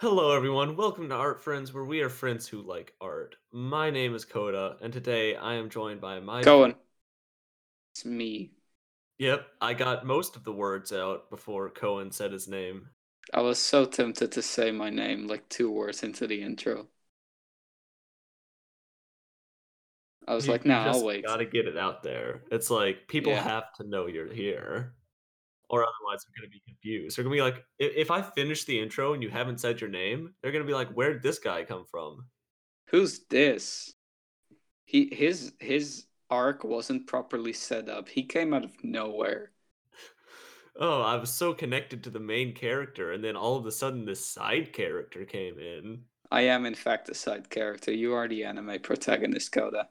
Hello, everyone. Welcome to Art Friends, where we are friends who like art. My name is Coda, and today I am joined by my. Going. It's me. Yep, I got most of the words out before Cohen said his name. I was so tempted to say my name like two words into the intro. I was You- like, you nah, I'll wait. Gotta get it out there. It's like people Yeah. have to know you're here, or otherwise they're gonna be confused. They're gonna be like, if I finish the intro and you haven't said your name, they're gonna be like, where did this guy come from? Who's this? He his his arc wasn't properly set up. He came out of nowhere. Oh, I was so connected to the main character, and then all of a sudden this side character came in. I am in fact a side character. You are the anime protagonist, Coda.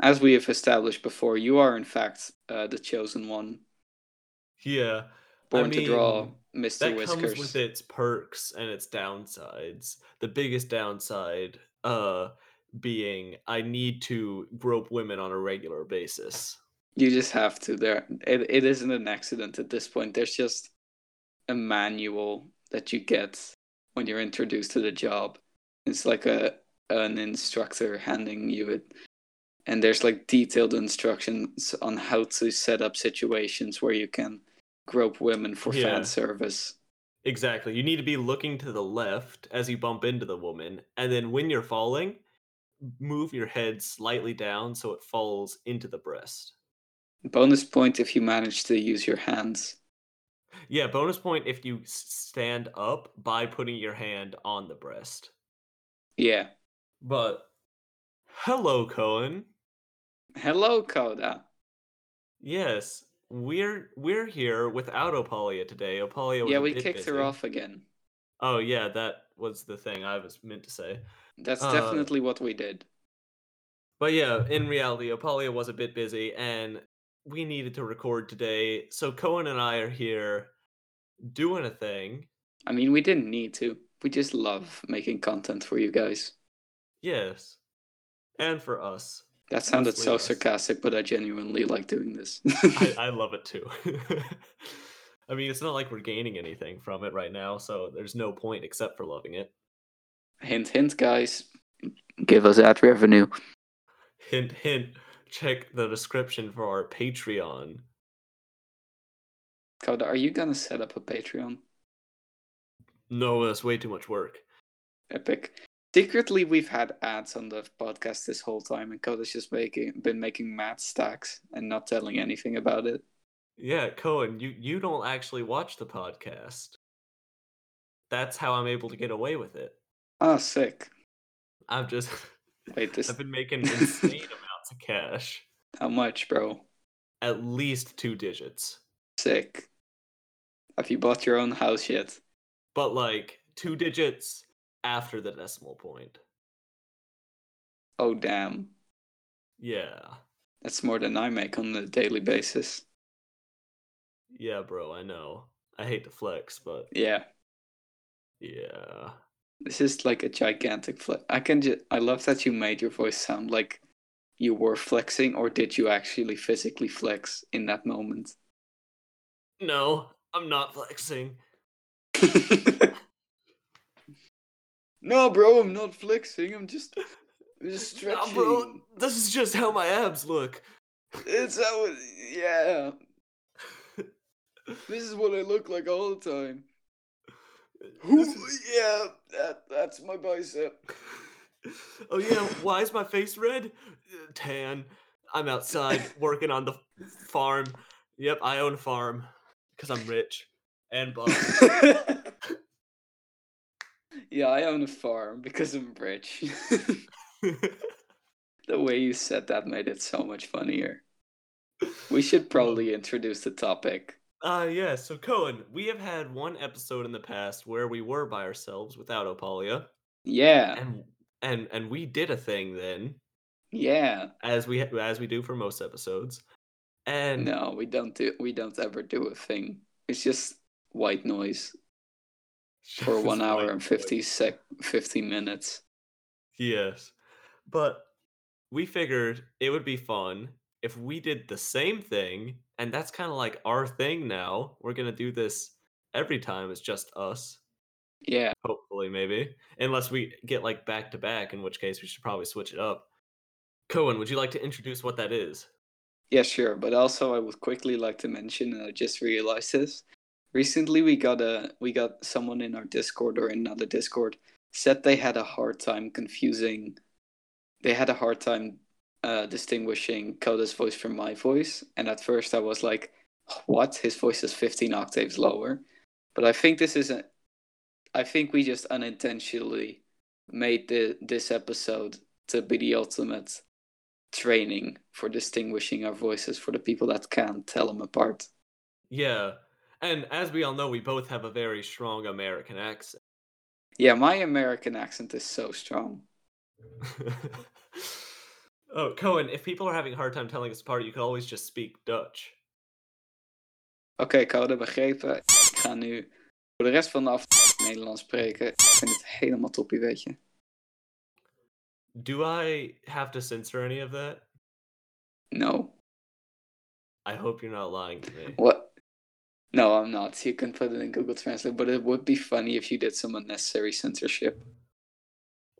As we have established before, you are in fact uh, the chosen one, Yeah. born to draw mean, Mr. that Whiskers. comes with its perks and its downsides. The biggest downside uh being I need to grope women on a regular basis. You just have to. There, it, it isn't an accident at this point. There's just a manual that you get when you're introduced to the job. It's like a an instructor handing you it, and there's like detailed instructions on how to set up situations where you can grope women for Yeah. fan service. Exactly. You need to be looking to the left as you bump into the woman, and then when you're falling, move your head slightly down so it falls into the breast. Bonus point if you manage to use your hands. Yeah, bonus point if you stand up by putting your hand on the breast. Yeah. But hello, Cohen. Hello, Coda. Yes, we're we're here without Opalia today. Opalia was Yeah, we kicked her off again. Oh yeah, that was the thing I was meant to say. That's Uh, definitely what we did. But yeah, in reality, Opalia was a bit busy, and we needed to record today. So Cohen and I are here doing a thing. I mean, we didn't need to. We just love making content for you guys. Yes, and for us, That sounded so sarcastic, but I genuinely like doing this. I, I love it too. I mean, it's not like we're gaining anything from it right now, so there's no point except for loving it. hint, hint, guys. Give us ad revenue. Hint, hint. Check the description for our Patreon. Coda, are you gonna set up a Patreon? No, that's way too much work. Epic. Secretly, we've had ads on the podcast this whole time, and Coda's just making been making mad stacks and not telling anything about it. Yeah, Cohen, you you don't actually watch the podcast. That's how I'm able to get away with it. Oh, sick. I've just Wait, this I've been making insane amounts of cash. how much, bro? At least two digits. Sick. Have you bought your own house yet? But like two digits after the decimal point. Oh, damn. Yeah. That's more than I make on a daily basis. Yeah, bro, I know. I hate to flex, but Yeah. yeah. This is like a gigantic flex. I can just. I love that you made your voice sound like you were flexing, or did you actually physically flex in that moment? No, I'm not flexing. no, bro, I'm not flexing. I'm just, I'm just stretching. Nah, bro, this is just how my abs look. It's how. It, yeah. This is what I look like all the time. This is- yeah, that that's my bicep. oh yeah, why is my face red? Uh, Tan. I'm outside working on the farm. Yep, I own a farm because I'm rich and buff. Yeah, I own a farm because I'm rich. the way you said that made it so much funnier. We should probably introduce the topic. Uh yeah, so Cohen, we have had one episode in the past where we were by ourselves without Opalia, Yeah, and and and we did a thing then, yeah. as we as we do for most episodes. And No, we don't do. We don't ever do a thing. It's just white noise for one hour and 50 sec 50 minutes. Yes. But we figured it would be fun if we did the same thing, and that's kind of like our thing now. We're going to do this every time it's just us. Yeah. Hopefully, maybe. Unless we get like back to back, in which case we should probably switch it up. Cohen, would you like to introduce what that is? Yeah, sure. But also, I would quickly like to mention, and I just realized this. Recently, we got a we got someone in our Discord or another Discord said they had a hard time confusing. They had a hard time uh, distinguishing Coda's voice from my voice, and at first I was like, "What? His voice is fifteen octaves lower." But I think this isn't. I think we just unintentionally made the this episode to be the ultimate training for distinguishing our voices for the people that can't tell them apart. Yeah. And as we all know, we both have a very strong American accent. Yeah, my American accent is so strong. oh, Cohen, if people are having a hard time telling us apart, you can always just speak Dutch. Oké, okay, Code, begrepen. Ik ga nu voor de rest van de aflevering Nederlands spreken. Ik vind het helemaal toppie, weet je. Do I have to censor any of that? No. I hope you're not lying to me. What? No, I'm not. You can put it in Google Translate, but it would be funny if you did some unnecessary censorship.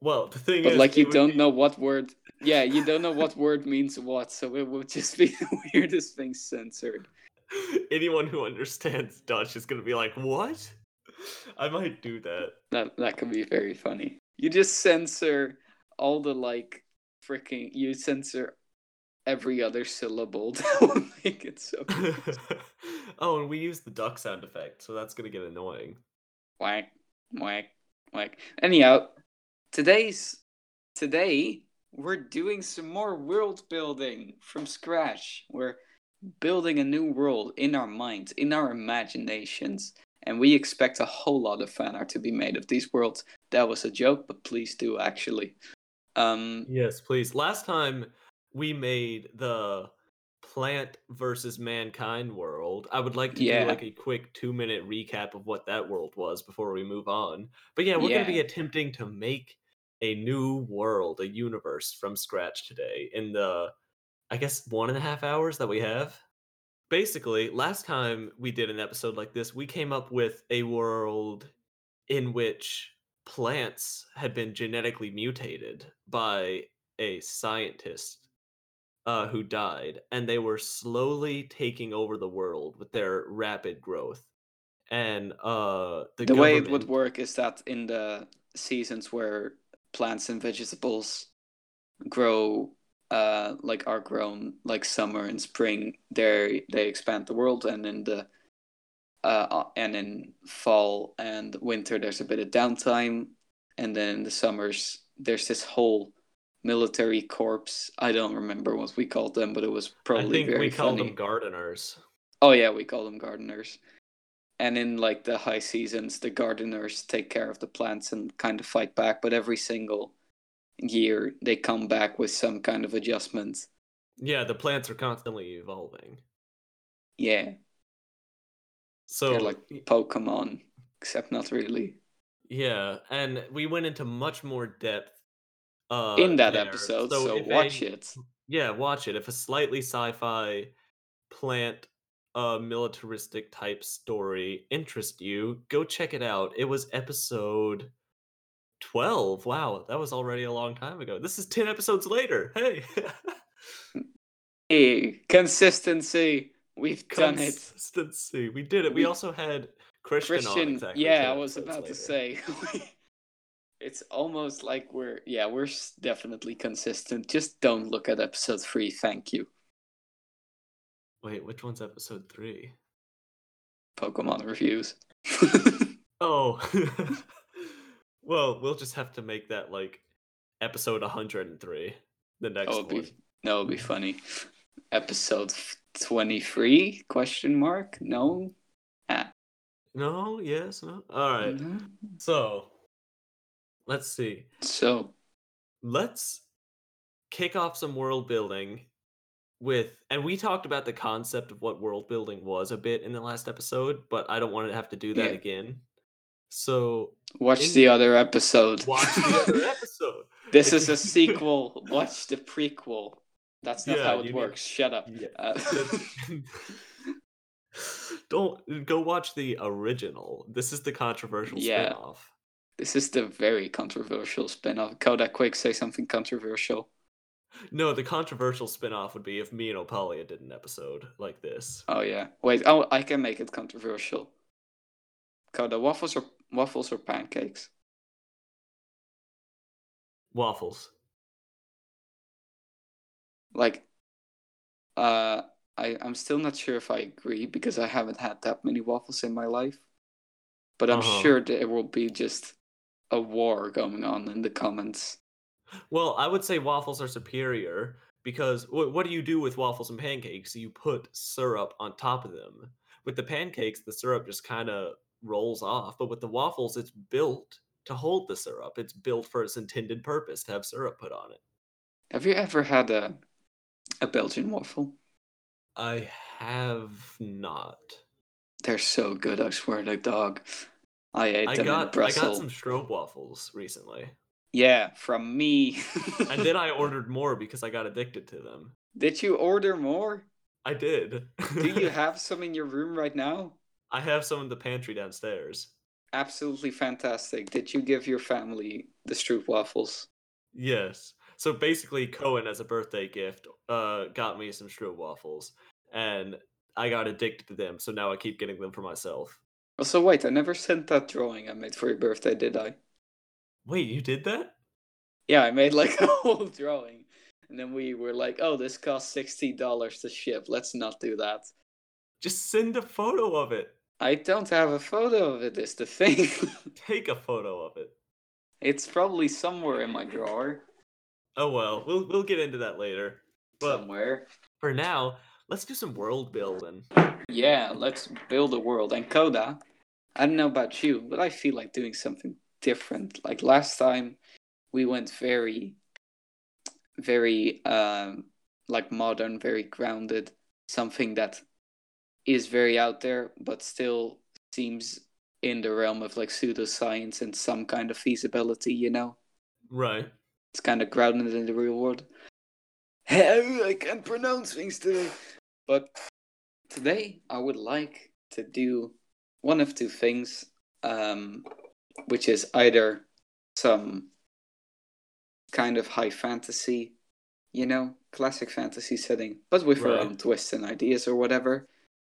Well, the thing but is, like you don't be... know what word. Yeah, you don't know what word means what, so it would just be the weirdest thing censored. Anyone who understands Dutch is gonna be like, "What?" I might do that. That that could be very funny. You just censor all the like freaking. You censor every other syllable that would make it so. oh, and we use the duck sound effect, so that's gonna get annoying. Whack, whack, whack. Anyhow, today's today we're doing some more world building from scratch. We're building a new world in our minds, in our imaginations, and we expect a whole lot of fan art to be made of these worlds. That was a joke, but please do actually. Um, yes, please. Last time we made the plant versus mankind world. I would like to Yeah. do like a quick two minute recap of what that world was before we move on. But yeah, we're going to be attempting to make a new world, a universe from scratch today in the, I guess, one and a half hours that we have. Basically, last time we did an episode like this, we came up with a world in which plants had been genetically mutated by a scientist uh, who died, and they were slowly taking over the world with their rapid growth. And uh, the, the way it would work is that in the seasons where plants and vegetables grow uh like are grown like summer and spring they they expand the world and in the uh uh, and in fall and winter there's a bit of downtime and then in the summers there's this whole military corps i don't remember what we called them but it was probably I think very we called funny them gardeners. Oh yeah, we call them gardeners. And in like the high seasons, the gardeners take care of the plants and kind of fight back. But every single year, they come back with some kind of adjustment. Yeah, the plants are constantly evolving. Yeah, So they're like Pokemon, except not really. yeah, and we went into much more depth uh, in that there. episode, so, if watch a- it. Yeah, watch it. If a slightly sci-fi plant uh militaristic type story interest you, go check it out. It was episode 12. Wow, that was already a long time ago. This is 10 episodes later. Hey. Hey, consistency. We've done it. Consistency. We did it. We We- also had Christian, Christian, yeah, I was about to say. it's almost like we're, yeah, we're definitely consistent. Just don't look at episode three. Thank you. Wait, which one's episode 3? Pokemon reviews. Oh. well, we'll just have to make that like episode 103. The next would one. be that would be funny. Episode twenty three? Question mark? No. Ah. No, yes, no. All right. Mhm. So, let's see. So Let's kick off some world building with and we talked about the concept of what world building was a bit in the last episode, but I don't want to have to do that Yeah. again. So, watch In- the other episode. watch the other episode. this is a sequel. Watch the prequel. That's not Yeah, how it need- works. Shut up. Yeah. Uh, Don't go watch the original. This is the controversial Yeah. spin-off. This is the very controversial spin-off. Coda Quick say something controversial. No, the controversial spin-off would be if me and Opalia did an episode like this. Oh yeah. Wait, oh I can make it controversial. Coda, waffles or waffles or pancakes? Waffles. Like uh I, I'm still not sure if I agree because I haven't had that many waffles in my life. But I'm Uh-huh. sure there will be just a war going on in the comments. Well, I would say waffles are superior because wh- what do you do with waffles and pancakes? You put syrup on top of them. With the pancakes, the syrup just kind of rolls off, but with the waffles, it's built to hold the syrup. It's built for its intended purpose to have syrup put on it. Have you ever had a a Belgian waffle? I have not. They're so good, I swear to dog. I ate I them in got I got some Stroop waffles recently, Yeah, from me. and then I ordered more because I got addicted to them. Did you order more? I did. Do you have some in your room right now? I have some in the pantry downstairs. Absolutely fantastic. Did you give your family the Stroop waffles? Yes. So basically, Cohen, as a birthday gift, uh, got me some Stroop waffles, and I got addicted to them. So now I keep getting them for myself. Oh, so wait, I never sent that drawing I made for your birthday, did I? Wait, you did that? Yeah, I made like a whole drawing. And then we were like, oh, this costs $60 to ship. Let's not do that. Just send a photo of it. I don't have a photo of it, is the thing. Take a photo of it. it's probably somewhere in my drawer. Oh well, we'll we'll get into that later. But somewhere. for now, let's do some world building. Yeah, let's build a world. And Coda, I don't know about you, but I feel like doing something different. Like last time, we went very, very, um, like modern, very grounded, something that is very out there, but still seems in the realm of like pseudoscience and some kind of feasibility, you know? Right. It's kind of grounded in the real world. Hey, I can't pronounce things today. But today I would like to do one of two things, um, which is either some kind of high fantasy, you know, classic fantasy setting, but with our own twists and ideas or whatever,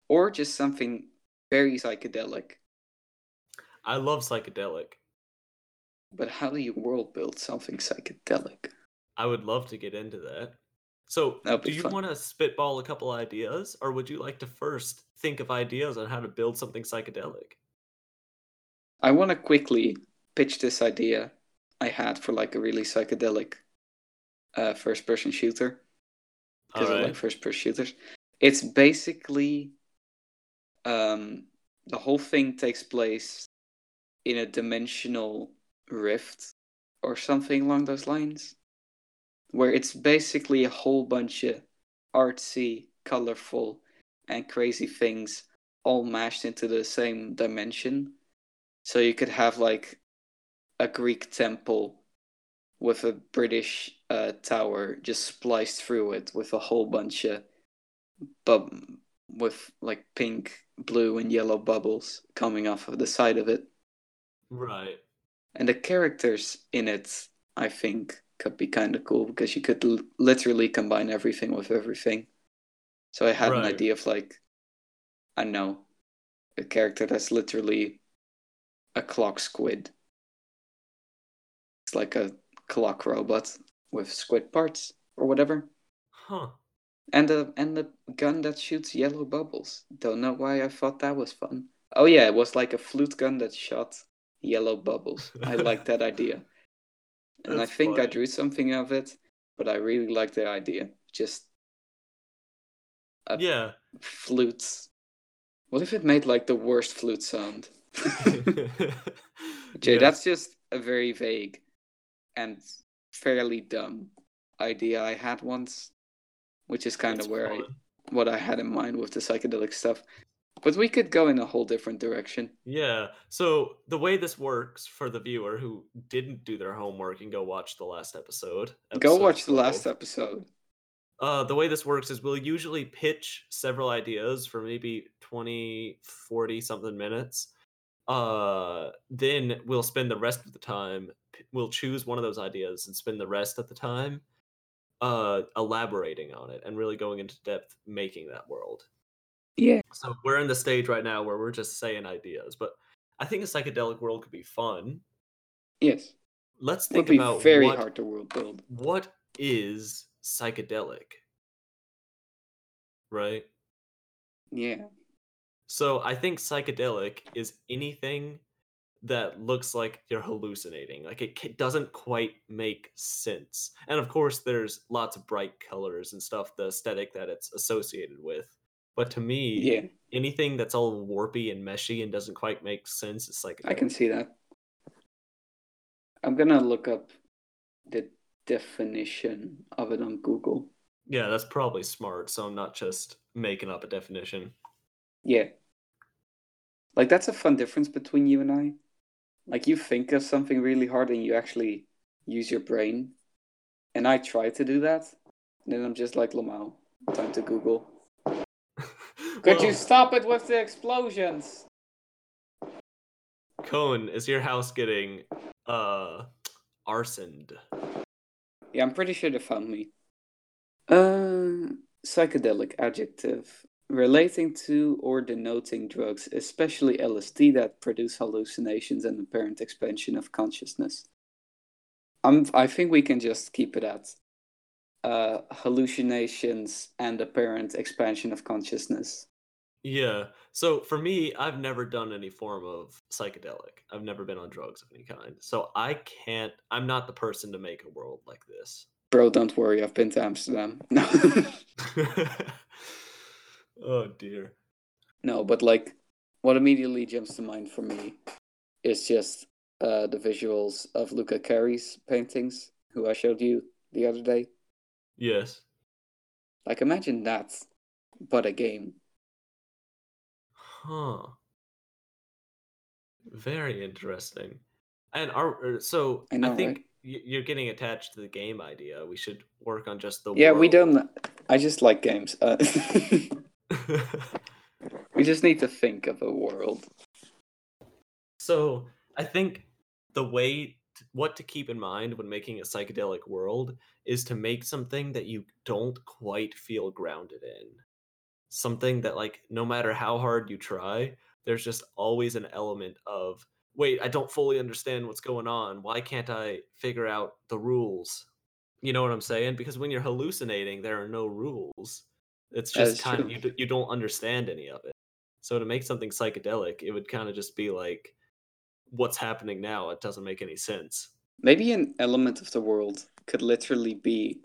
or just something very psychedelic. I love psychedelic. But how do you world build something psychedelic? I would love to get into that. So, That'd do you fun. want to spitball a couple ideas, or would you like to first think of ideas on how to build something psychedelic? I want to quickly pitch this idea I had for like a really psychedelic uh, first person shooter because I Alright. like first person shooters. It's basically um, the whole thing takes place in a dimensional rift or something along those lines, where it's basically a whole bunch of artsy, colorful, and crazy things all mashed into the same dimension. So you could have like a Greek temple with a British uh, tower just spliced through it with a whole bunch of bub with like pink, blue, and yellow bubbles coming off of the side of it. Right. And the characters in it, I think, could be kind of cool because you could l- literally combine everything with everything. So I had an idea of like, I don't know, a character that's literally a clock squid. It's like a clock robot with squid parts or whatever. Huh. And the and a gun that shoots yellow bubbles. Don't know why I thought that was fun. Oh yeah, it was like a flute gun that shot yellow bubbles. I like that idea. And I That's think I drew something of it, but I really like the idea. Just Yeah. flutes. What if it made like the worst flute sound? Jay, Yeah. that's just a very vague and fairly dumb idea I had once, which is kind That's of where I what I had in mind with the psychedelic stuff. But we could go in a whole different direction. Yeah. So the way this works for the viewer who didn't do their homework and go watch the last episode. go watch the last episode. uh, the way this works is we'll usually pitch several ideas for maybe 20, 40 something minutes. Uh, then we'll spend the rest of the time, we'll choose one of those ideas and spend the rest of the time uh, elaborating on it and really going into depth making that world. Yeah. So we're in the stage right now where we're just saying ideas, but I think a psychedelic world could be fun. Yes. Let's It would think be about very what, hard to world build. what is psychedelic, right? Yeah. So I think psychedelic is anything that looks like you're hallucinating. Like it ca- doesn't quite make sense. And of course, there's lots of bright colors and stuff, the aesthetic that it's associated with. But to me, Yeah. anything that's all warpy and meshy and doesn't quite make sense it's like I can oh. see that. I'm gonna look up the definition of it on Google. Yeah, that's probably smart. So I'm not just making up a definition. Yeah. Like that's a fun difference between you and I. Like you think of something really hard and you actually use your brain. And I try to do that. And then I'm just like, Lamau, time to Google. Could you stop it with the explosions? Cohen, is your house getting uh arsoned? Yeah, I'm pretty sure they found me. Uh, psychedelic adjective relating to or denoting drugs, especially LSD, that produce hallucinations and apparent expansion of consciousness. I'm, I think we can just keep it at uh, hallucinations and apparent expansion of consciousness. Yeah. So for me, I've never done any form of psychedelic. I've never been on drugs of any kind. So I can't I'm not the person to make a world like this. Bro, don't worry, I've been to Amsterdam. No, oh dear. no, but like, what immediately jumps to mind for me is just uh, the visuals of Luca Carey's paintings, who I showed you the other day. Yes. Like, imagine that, but a game. Huh. Very interesting. And our er, so I know, I think right? you're getting attached to the game idea. We should work on just the Yeah, we don't. I just like games. Uh, we just need to think of a world. So I think the way t- what to keep in mind when making a psychedelic world is to make something that you don't quite feel grounded in. Something that like no matter how hard you try, there's just always an element of wait, I don't fully understand what's going on. Why can't I figure out the rules? You know what I'm saying? Because when you're hallucinating, there are no rules. It's just kind of you, you don't understand any of it. So to make something psychedelic, it would kind of just be like what's happening now. It doesn't make any sense. Maybe an element of the world could literally be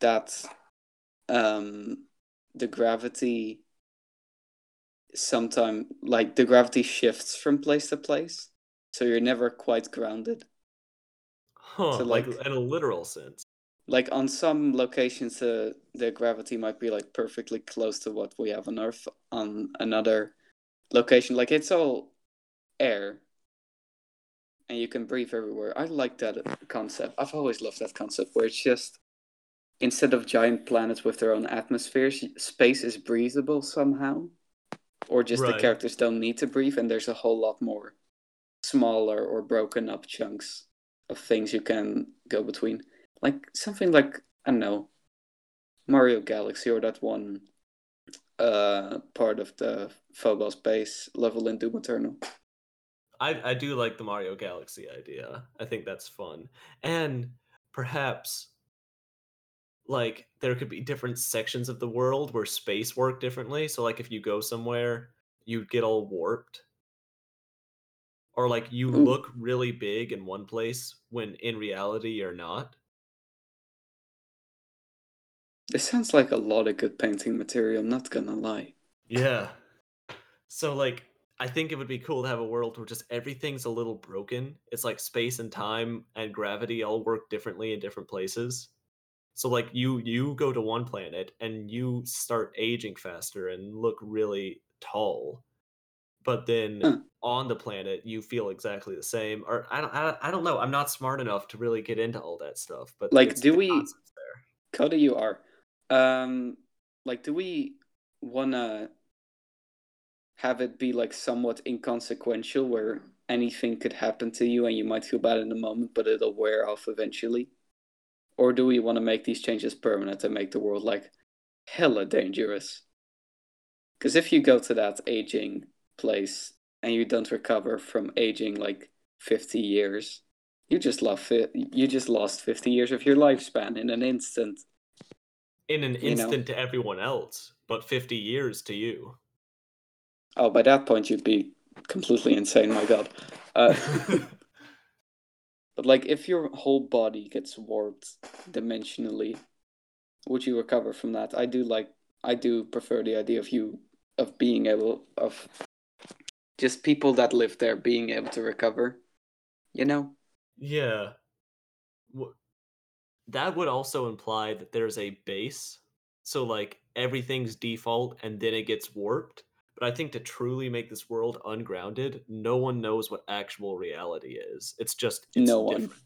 that um, the gravity sometime like the gravity shifts from place to place, so you're never quite grounded. Huh, So, like, like- in a literal sense. Like on some locations, the the gravity might be like perfectly close to what we have on Earth. On another location, like it's all air, and you can breathe everywhere. I like that concept. I've always loved that concept where it's just instead of giant planets with their own atmospheres, space is breathable somehow, or just the characters don't need to breathe, and there's a whole lot more smaller or broken up chunks of things you can go between. Like something like I don't know, Mario Galaxy or that one uh part of the Phobos base level in Doom Eternal. I I do like the Mario Galaxy idea. I think that's fun. And perhaps like there could be different sections of the world where space work differently. So like if you go somewhere, you'd get all warped. Or like you Ooh. look really big in one place when in reality you're not. This sounds like a lot of good painting material, I'm not gonna lie. Yeah. So like I think it would be cool to have a world where just everything's a little broken. It's like space and time and gravity all work differently in different places. So like you you go to one planet and you start aging faster and look really tall. But then Huh. on the planet you feel exactly the same or I don't I, I don't know. I'm not smart enough to really get into all that stuff, but Like, do we-. Coda, you are. Um, like, do we wanna have it be like somewhat inconsequential, where anything could happen to you and you might feel bad in the moment, but it'll wear off eventually? Or do we want to make these changes permanent and make the world like hella dangerous? Because if you go to that aging place and you don't recover from aging like 50 years, you just lost you just lost 50 years of your lifespan in an instant. In an instant you know? to everyone else, but 50 years to you. Oh, by that point you'd be completely insane, my god. Uh, but like if your whole body gets warped dimensionally, would you recover from that? I do like I do prefer the idea of you of being able of just people that live there being able to recover. You know? Yeah. That would also imply that there's a base. So like everything's default and then it gets warped. But I think to truly make this world ungrounded, no one knows what actual reality is. It's just it's no one. Different.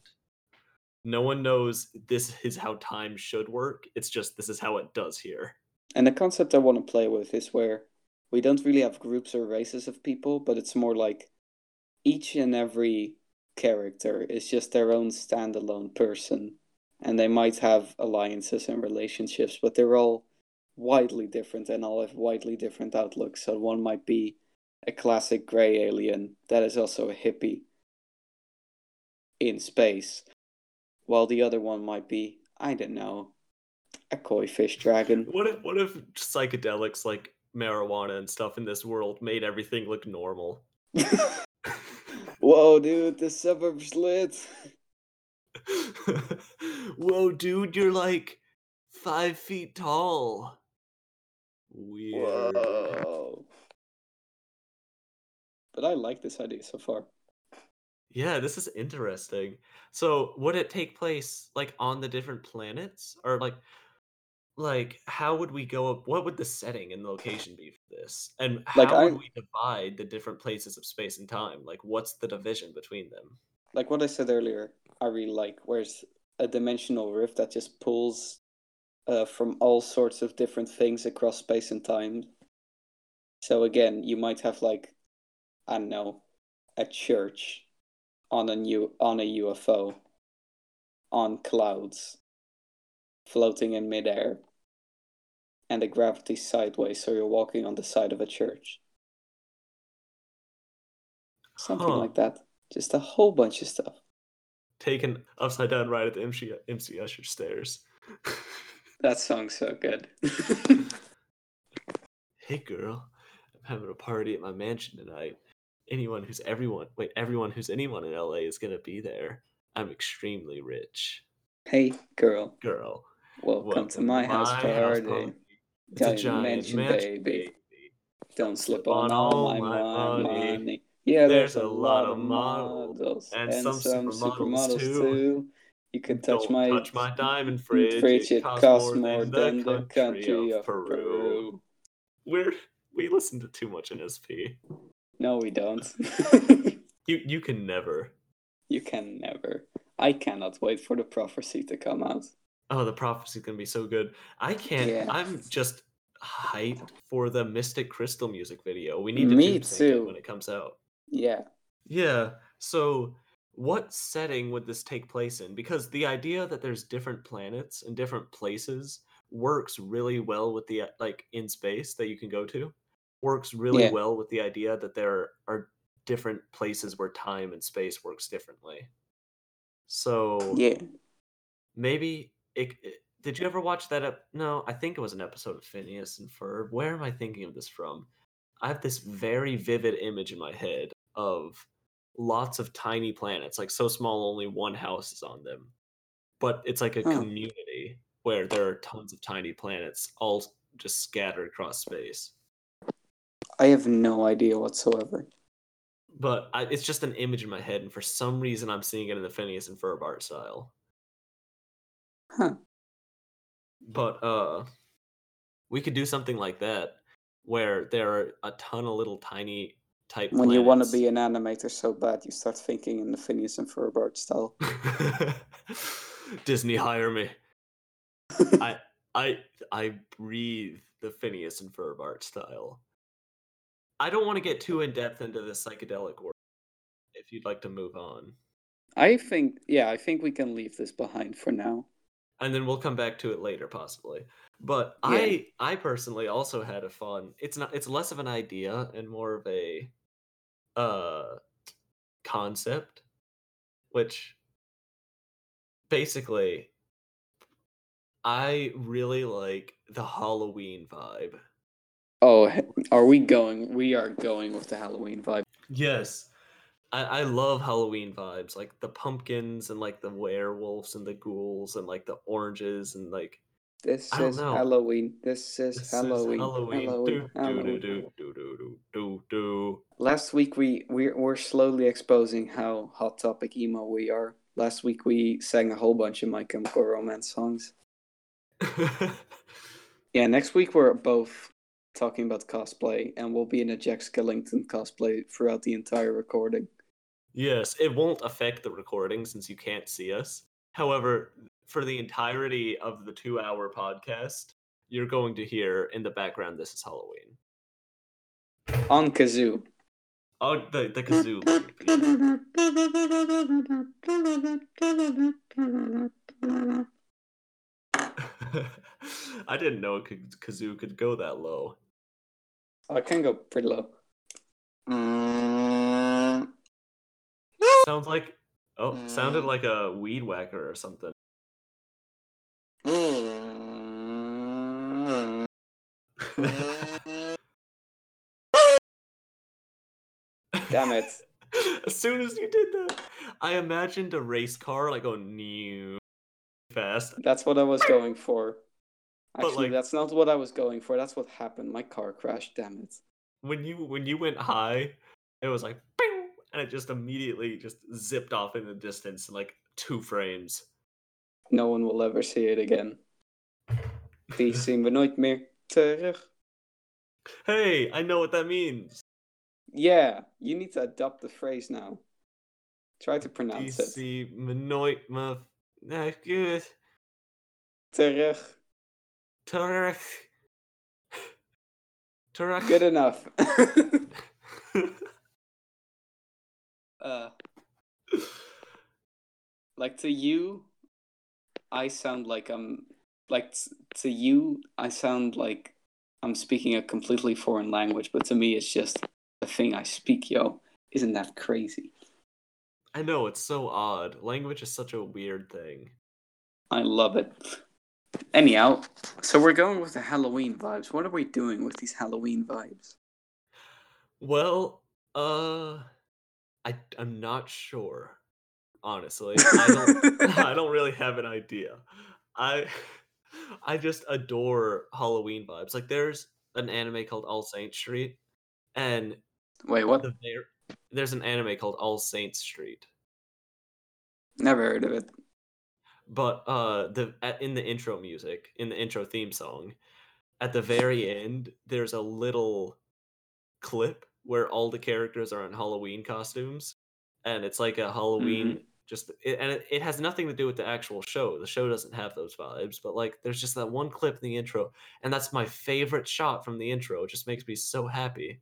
No one knows this is how time should work. It's just this is how it does here. And the concept I want to play with is where we don't really have groups or races of people, but it's more like each and every character is just their own standalone person. And they might have alliances and relationships, but they're all widely different and all have widely different outlooks. So one might be a classic gray alien that is also a hippie in space, while the other one might be, I don't know, a koi fish dragon. What if what if psychedelics like marijuana and stuff in this world made everything look normal? Whoa, dude, the suburbs lit. Whoa, dude, you're like five feet tall. Weird. Whoa. But I like this idea so far. Yeah, this is interesting. So, would it take place like on the different planets, or like, like how would we go? Up, what would the setting and location be for this? And how like I, would we divide the different places of space and time? Like, what's the division between them? Like what I said earlier, I really like. Where's a dimensional rift that just pulls uh, from all sorts of different things across space and time. So again, you might have like, I don't know, a church on a new on a UFO on clouds floating in midair and the gravity sideways so you're walking on the side of a church something huh. like that just a whole bunch of stuff taken upside down right at the MC, MC Escher stairs That song's so good. hey girl, I'm having a party at my mansion tonight. Anyone who's everyone, wait, everyone who's anyone in LA is gonna be there. I'm extremely rich. Hey girl. Girl. Welcome, welcome to my, my house, party. Party. It's a giant mansion, mansion baby. baby. Don't slip on, on all my, my money. money. Yeah, there's, there's a, lot of models and, and some, some supermodels, supermodels too. too. You can touch Don't my touch my diamond fridge. fridge it, costs, costs more, than, than, the country, of, of Peru. Peru. We're we listen to too much NSP. No, we don't. you you can never. You can never. I cannot wait for the prophecy to come out. Oh, the prophecy's gonna be so good. I can't. Yeah. I'm just hyped for the Mystic Crystal music video. We need to Me too. when it comes out. Yeah. Yeah. So what setting would this take place in? Because the idea that there's different planets and different places works really well with the like in space that you can go to. Works really yeah. well with the idea that there are different places where time and space works differently. So yeah, maybe it, it did you ever watch that? Ep- no, I think it was an episode of Phineas and Ferb. Where am I thinking of this from? I have this very vivid image in my head of lots of tiny planets, like so small only one house is on them. But it's like a huh. community where there are tons of tiny planets all just scattered across space. I have no idea whatsoever. But I, it's just an image in my head, and for some reason, I'm seeing it in the Phineas and Ferb art style. Huh. But uh, we could do something like that, where there are a ton of little tiny type. When planets. you want to be an animator so bad, you start thinking in the Phineas and Ferb style. Disney hire me. I I I breathe the Phineas and Ferb art style. I don't want to get too in depth into the psychedelic work. If you'd like to move on, I think, yeah, I think we can leave this behind for now. and then we'll come back to it later, possibly. But Yeah. I I personally also had a fun. It's not. It's less of an idea and more of a uh concept, which basically I really like the Halloween vibe. Oh, are we going? We are going with the Halloween vibe. Yes. I, I love Halloween vibes, like the pumpkins and like the werewolves and the ghouls and like the oranges and like This I don't is know. Halloween. This is this Halloween. is Halloween. Halloween. Do, do, Halloween. do, do, do, do, do, do. Last week we we we're slowly exposing how hot topic emo we are. Last week we sang a whole bunch of My Chemical Romance songs. Yeah, next week we're both talking about cosplay, and we'll be in a Jack Skellington cosplay throughout the entire recording. yes, it won't affect the recording since you can't see us. However, for the entirety of the two hour podcast, you're going to hear in the background this is Halloween. On kazoo. Oh, the, the kazoo. I didn't know k- kazoo could go that low. Oh, it can go pretty low. Sounds like oh, sounded like a weed whacker or something. Damn it. as soon as you did that, I imagined a race car like going new fast. That's what I was going for. Actually, like- that's not what I was going for. That's what happened. My car crashed. Damn it. When you when you went high, it was like "Bing!" and it just immediately just zipped off in the distance in like two frames. No one will ever see it again. Die zien we terug. Hey, I know what that means. Yeah, you need to adopt the phrase now. Try to pronounce it. DC Menoit ma nah, good. Terug. Turk. Turk. Good enough. uh, like to you, I sound like I'm like to you, I sound like I'm speaking a completely foreign language, but to me, it's just the thing I speak. Yo, isn't that crazy? I know it's so odd. Language is such a weird thing. I love it. Anyhow, so we're going with the Halloween vibes. What are we doing with these Halloween vibes? Well, uh, I I'm not sure. Honestly, I don't. I don't really have an idea. I I just adore Halloween vibes. Like there's an anime called All Saints Street, and Wait, what? the there's an anime called All Saints Street. Never heard of it. But uh, the in the intro music, in the intro theme song, at the very end, there's a little clip where all the characters are in Halloween costumes, and it's like a Halloween. Just it, and it, it has nothing to do with the actual show. The show doesn't have those vibes, but like there's just that one clip in the intro, and that's my favorite shot from the intro. It just makes me so happy.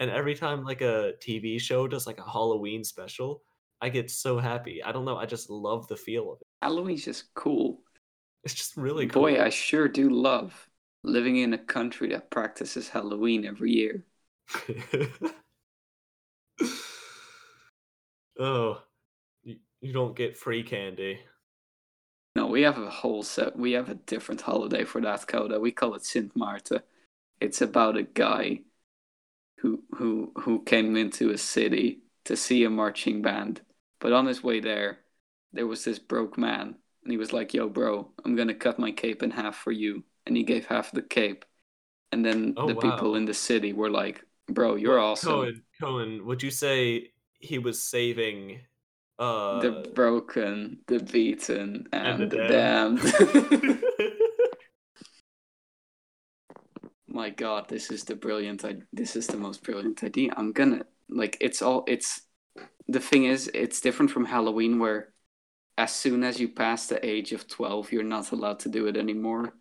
And every time like a TV show does like a Halloween special, I get so happy. I don't know. I just love the feel of it. Halloween's just cool. It's just really cool. Boy, I sure do love living in a country that practices Halloween every year. oh, you, don't get free candy. No, we have a whole set. We have a different holiday for that, Coda. We call it Sint Maarten. It's about a guy who who who came into a city to see a marching band, but on his way there, there was this broke man, and he was like, "Yo, bro, I'm gonna cut my cape in half for you," and he gave half the cape, and then Oh, the people in the city were like, "Bro, you're awesome." Cohen, Cohen, would you say he was saving uh the broken, the beaten, and, and the, the damned. damned? My God, this is the brilliant. I- this is the most brilliant idea. I'm gonna like. It's all. It's the thing is, it's different from Halloween, where as soon as you pass the age of twelve, you're not allowed to do it anymore.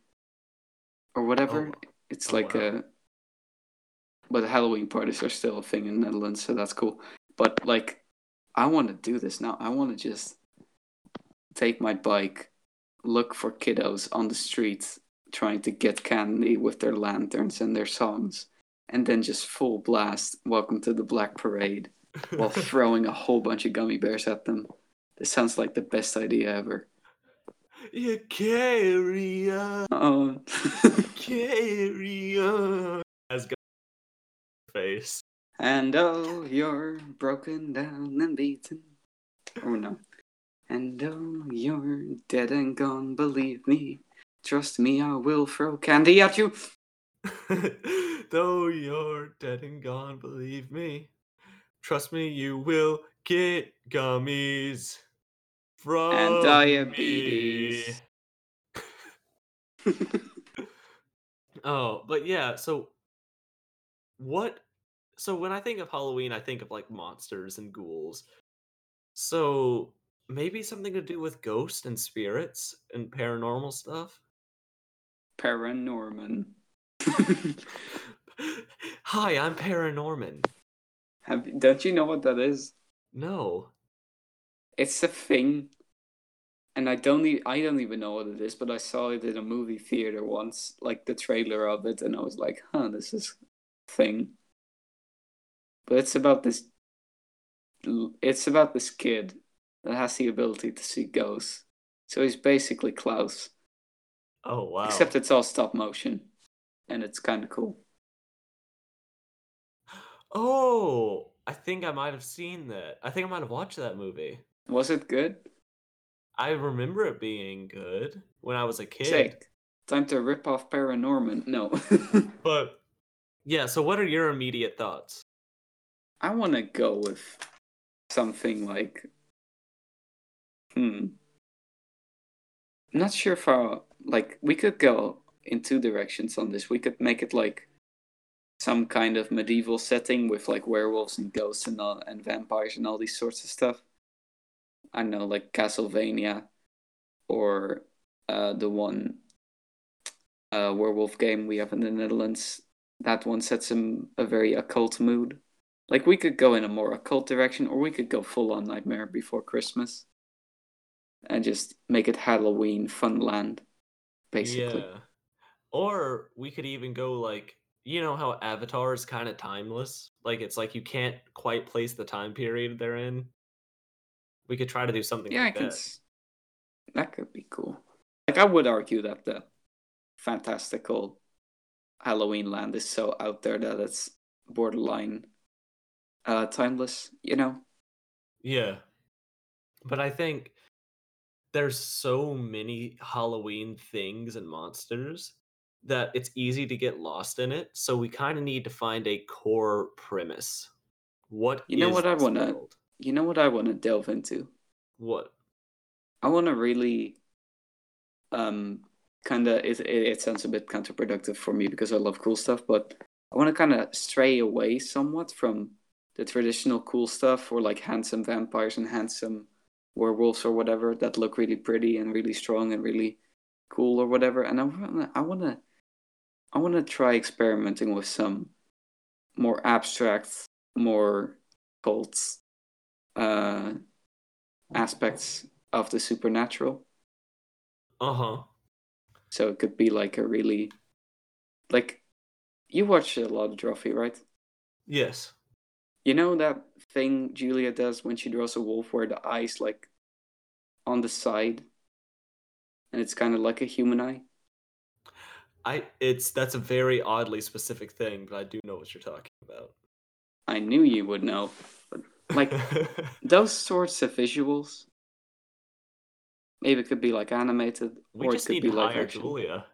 or whatever. Oh. It's Oh, like wow. a. But Halloween parties are still a thing in the Netherlands, so that's cool. But like, I want to do this now. I want to just take my bike, look for kiddos on the streets trying to get candy with their lanterns and their songs, and then just full blast "Welcome to the Black Parade" while throwing a whole bunch of gummy bears at them. This sounds like the best idea ever. you carry on, Oh, carry on. As face. And oh, you're broken down and beaten. Oh no. And oh, you're dead and gone. Believe me, trust me, I will throw candy at you. Though you're dead and gone, believe me. Trust me, you will get gummies from And diabetes. Oh, but yeah, so what so when I think of Halloween, I think of like monsters and ghouls. So maybe something to do with ghosts and spirits and paranormal stuff? Paranorman. Hi, I'm Paranorman. Have, don't you know what that is? No. It's a thing, and I don't e- I don't even know what it is, but I saw it in a movie theater once, like the trailer of it, and I was like, "Huh, this is a thing." But it's about this. It's about this kid that has the ability to see ghosts. So he's basically Klaus, Oh wow. except it's all stop motion, and it's kind of cool. Oh, I think I might have seen that. I think I might have watched that movie. Was it good? I remember it being good when I was a kid. Sick. Time to rip off Paranorman. No. But yeah, so what are your immediate thoughts? I want to go with something like, hmm. I'm not sure if I like. We could go in two directions on this. We could make it like some kind of medieval setting with like werewolves and ghosts and all, and vampires and all these sorts of stuff. I know, like Castlevania, or uh, the one uh, werewolf game we have in the Netherlands. That one sets in a very occult mood. Like we could go in a more occult direction, or we could go full on Nightmare Before Christmas, and just make it Halloween Funland, basically. Yeah. Or we could even go like you know how Avatar is kind of timeless? Like it's like you can't quite place the time period they're in. We could try to do something Yeah, like I can. that. s- That could be cool. Like I would argue that the fantastical Halloween land is so out there that it's borderline uh timeless. You know. Yeah. But I think there's so many Halloween things and monsters that it's easy to get lost in it. So we kind of need to find a core premise. What You know is what I wanna- You know what I want to delve into? What? I want to really, um, kind of. It, it it sounds a bit counterproductive for me because I love cool stuff, but I want to kind of stray away somewhat from the traditional cool stuff, or like handsome vampires and handsome werewolves or whatever that look really pretty and really strong and really cool or whatever. And I wanna, I want to, I want to try experimenting with some more abstract, more cult, uh, aspects of the supernatural. Uh-huh. So it could be like a really like you watch a lot of Drawfee, right? Yes. You know that thing Julia does when she draws a wolf where the eyes like on the side and it's kind of like a human eye? I it's that's a very oddly specific thing, but I do know what you're talking about. I knew you would know. But like those sorts of visuals maybe it could be like animated we or it could be like action. Julia.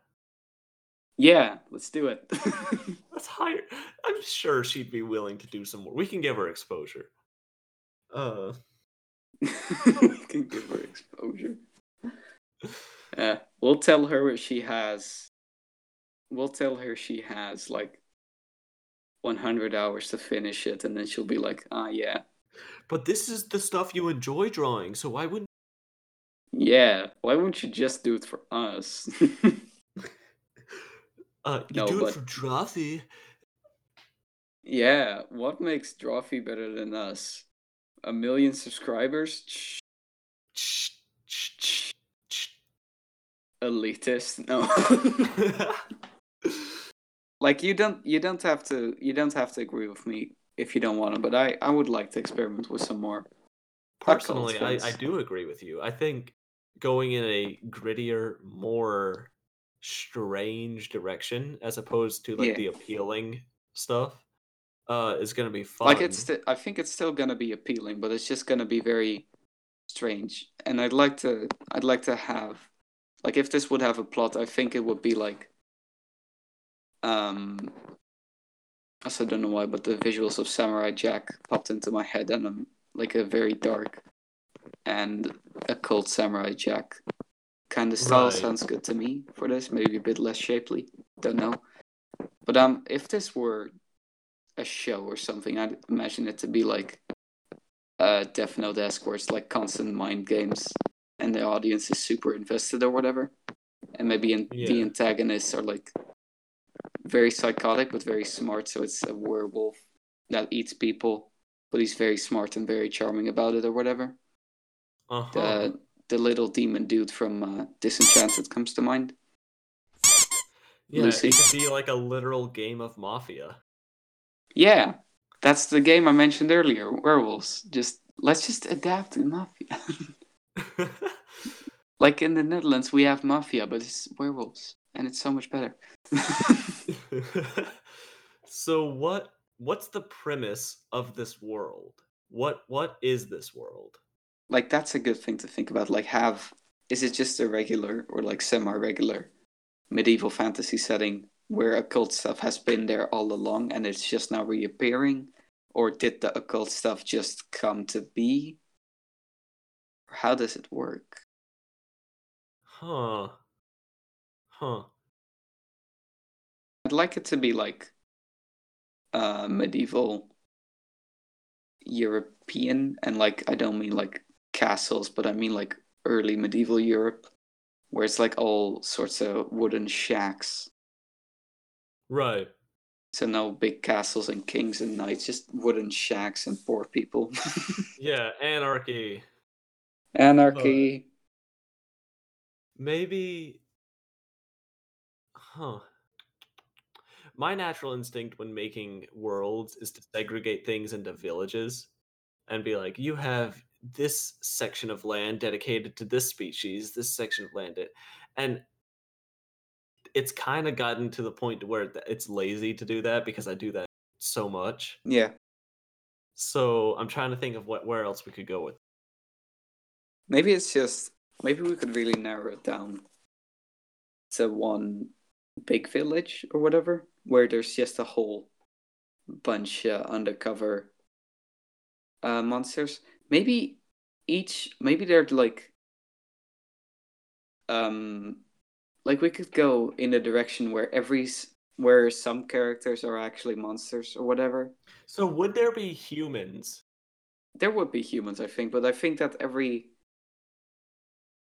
Yeah, let's do it. Let's hire I'm sure she'd be willing to do some more. We can give her exposure. Uh we can give her exposure. Uh, we'll tell her what she has. We'll tell her she has like 100 hours to finish it, and then she'll be like, "Ah, yeah, but this is the stuff you enjoy drawing, so why wouldn't yeah. Why won't you just do it for us?" Uh, you No, do it for Drawfee. Yeah, what makes Drawfee better than us? A million subscribers? Elitist? No. like you don't you don't have to you don't have to agree with me if you don't want to, but I I would like to experiment with some more. Personally, I, I do agree with you. I think going in a grittier, more strange direction as opposed to like Yeah. the appealing stuff uh is gonna be fun. Like it's I think it's still gonna be appealing, but it's just gonna be very strange. And I'd like to I'd like to have like if this would have a plot, I think it would be like um I also don't know why, but the visuals of Samurai Jack popped into my head and I'm like a very dark and occult Samurai Jack kind of style Right. sounds good to me for this. Maybe a bit less shapely. Don't know. But um if this were a show or something, I'd imagine it to be like uh Death Note esque where it's like constant mind games and the audience is super invested or whatever. And maybe in, the antagonists are like very psychotic but very smart, so it's a werewolf that eats people, but he's very smart and very charming about it or whatever. uh-huh. The the little demon dude from uh, Disenchanted comes to mind. yeah, Luci. it could be like a literal game of mafia. Yeah, that's the game I mentioned earlier, werewolves. Just let's just adapt to mafia. like in the Netherlands, we have mafia, but it's werewolves, and it's so much better. so what what's the premise of this world? What what is this world? Like that's a good thing to think about. Like, have is it just a regular or like semi-regular medieval fantasy setting where occult stuff has been there all along and it's just now reappearing, or did the occult stuff just come to be? Or how does it work? Huh. Huh. I'd like it to be like uh medieval European and like I don't mean like castles, but I mean like early medieval Europe where it's like all sorts of wooden shacks. Right. So no big castles and kings and knights, just wooden shacks and poor people. Yeah, anarchy. Anarchy. Maybe Huh. My natural instinct when making worlds is to segregate things into villages and be like, you have this section of land dedicated to this species, this section of land, it- and it's kind of gotten to the point where it's lazy to do that because I do that so much. Yeah. So I'm trying to think of what where else we could go with. Maybe it's just maybe we could really narrow it down to one big village or whatever, where there's just a whole bunch of undercover uh, monsters. Maybe each maybe they're like um like we could go in a direction where every where some characters are actually monsters or whatever. So would there be humans? There would be humans, I think, but I think that every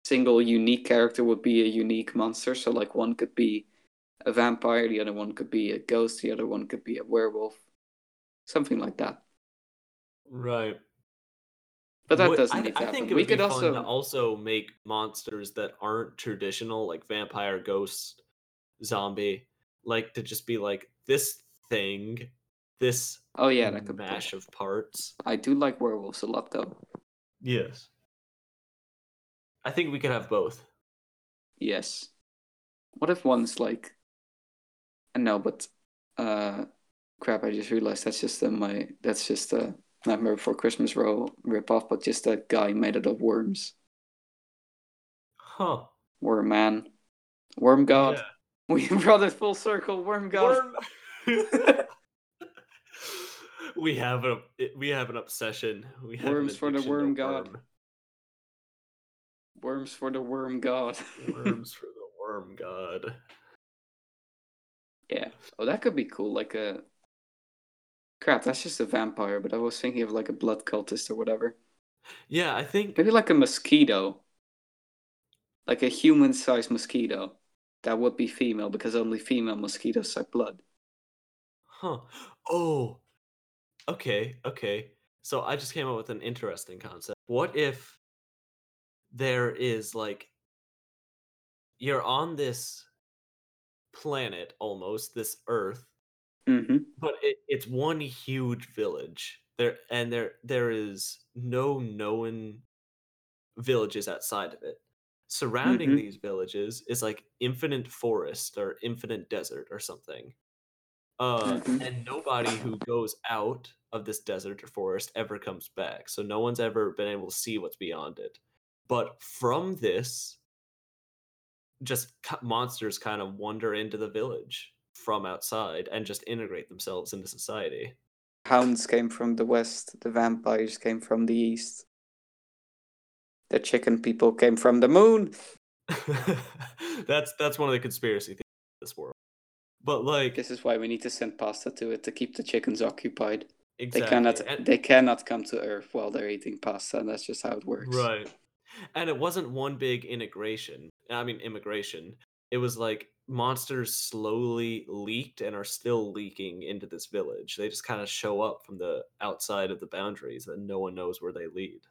single unique character would be a unique monster. So, like, one could be a vampire, the other one could be a ghost, the other one could be a werewolf, something like that. Right. But that Would- doesn't I, I think we could also, also make monsters that aren't traditional, like vampire, ghost, zombie, like to just be like this thing, this oh yeah, that could mash of parts. I do like werewolves a lot, though. Yes. I think we could have both. Yes. What if one's like, no, but uh, crap! I just realized that's just uh, my that's just a Nightmare Before Christmas row rip off, but just a guy made out of worms. Huh. Worm man, worm god. Yeah. We brought it full circle. Worm god. Worm. we have a we have an obsession. We have Worms for the worm god. worm. Worms for the worm god. Worms for the worm god. yeah. Oh, that could be cool. Like a crap. That's just a vampire. But I was thinking of like a blood cultist or whatever. Yeah, I think Maybe like a mosquito. Like a human-sized mosquito. that would be female because only female mosquitoes suck blood. Huh. Oh. Okay, okay. So I just came up with an interesting concept. What if there is like you're on this planet almost, this Earth, Mm-hmm. but it, it's one huge village. There and there there is no known villages outside of it. Surrounding Mhm. these villages is like infinite forest or infinite desert or something. Uh, Mhm. and nobody who goes out of this desert or forest ever comes back. So no one's ever been able to see what's beyond it. But from this, just monsters kind of wander into the village from outside and just integrate themselves into society. Hounds came from the west. The vampires came from the east. The chicken people came from the moon. that's that's one of the conspiracy theories of this world. But like This is why we need to send pasta to it to keep the chickens occupied. exactly, They cannot. and- They cannot come to Earth while they're eating pasta. And that's just how it works. Right. And it wasn't one big integration. I mean, immigration. It was like monsters slowly leaked and are still leaking into this village. They just kind of show up from the outside of the boundaries and no one knows where they lead.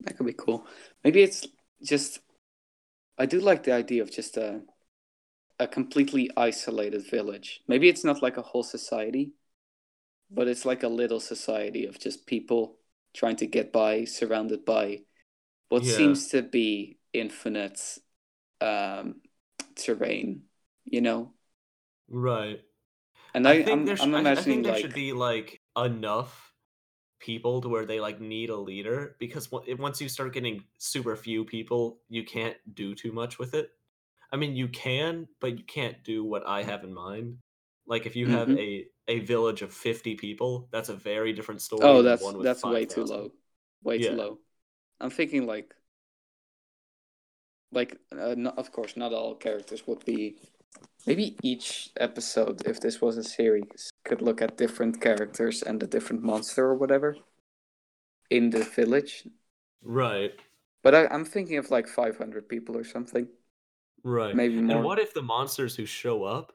That could be cool. Maybe it's just. I do like the idea of just a, a completely isolated village. Maybe it's not like a whole society, but it's like a little society of just people trying to get by, surrounded by what Yeah. seems to be infinite um, terrain. You know, Right. and I, I think I'm, there, sh- I'm I- imagining think there like should be like enough people to where they like need a leader because once you start getting super few people, you can't do too much with it. I mean, you can, but you can't do what I have in mind. Like if you have Mhm. a a village of 50 people, that's a very different story oh, that's one with that's way too low, way Yeah. too low. I'm thinking like, like, uh, not, of course, not all characters would be. Maybe each episode, if this was a series, could look at different characters and a different monster or whatever in the village. Right. But I, I'm thinking of like 500 people or something, Right. maybe more. And what if the monsters who show up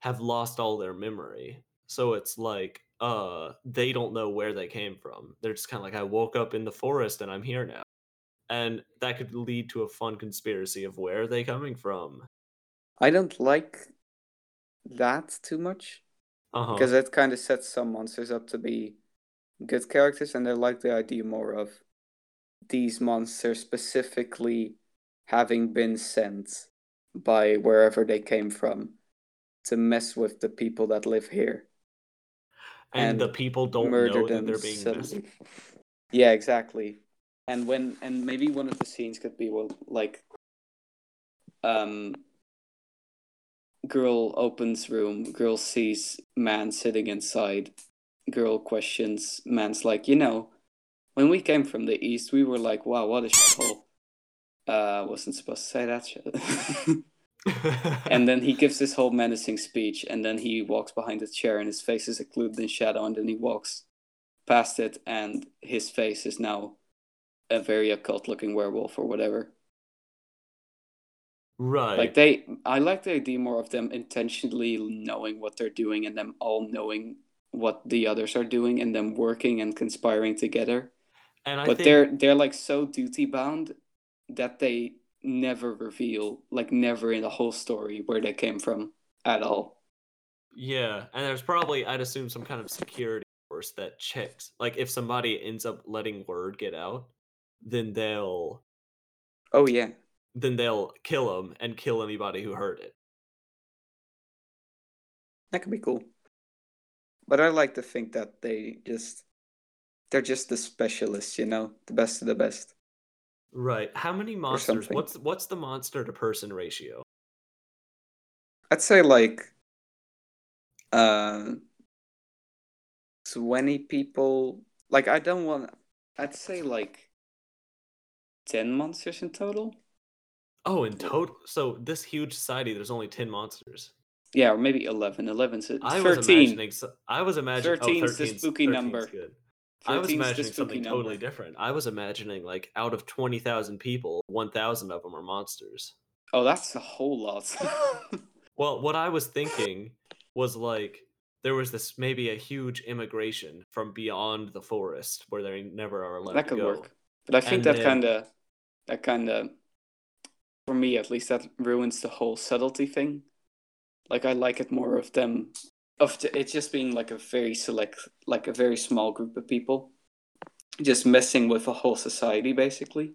have lost all their memory? So it's like uh they don't know where they came from. They're just kind of like I woke up in the forest and I'm here now. And that could lead to a fun conspiracy of where are they coming from. I don't like that too much. Uh-huh. because that kind of sets some monsters up to be good characters and i like the idea more of these monsters specifically having been sent by wherever they came from to mess with the people that live here and, the people don't murder know that them they're being messed yeah exactly and when and maybe one of the scenes could be well like um girl opens room girl sees man sitting inside girl questions man's like you know when we came from the east we were like wow what a shithole. Uh wasn't supposed to say that shit. And then he gives this whole menacing speech and then he walks behind the chair and his face is occluded in shadow and then he walks past it and his face is now a very occult looking werewolf or whatever right. like they i like the idea more of them intentionally knowing what they're doing and them all knowing what the others are doing and them working and conspiring together and I but think they're they're like so duty bound that they never reveal like never in the whole story where they came from at all Yeah, and there's probably I'd assume some kind of security force that checks. Like if somebody ends up letting word get out, then they'll oh yeah then they'll kill him and kill anybody who heard it. That could be cool. But I like to think that they just they're just the specialists, you know, the best of the best. Right. How many monsters? What's what's the monster to person ratio? I'd say like uh 20 people like I don't want I'd say like 10 monsters in total. Oh, in total. So this huge society, there's only ten monsters. Yeah, or maybe 11. 11's it. I was 13. imagining. so- I was imagining. 13 oh, is the spooky 13's number. Good. I was imagining something number. totally different. I was imagining like out of twenty thousand people, one thousand of them are monsters. Oh, that's a whole lot. Well, what I was thinking was like there was this maybe a huge immigration from beyond the forest where they never are allowed that to could go. work. But I think And that kind of, that kind of, for me at least, that ruins the whole subtlety thing. Like I like it more of them, of the, it just being like a very select, like a very small group of people, just messing with a whole society basically.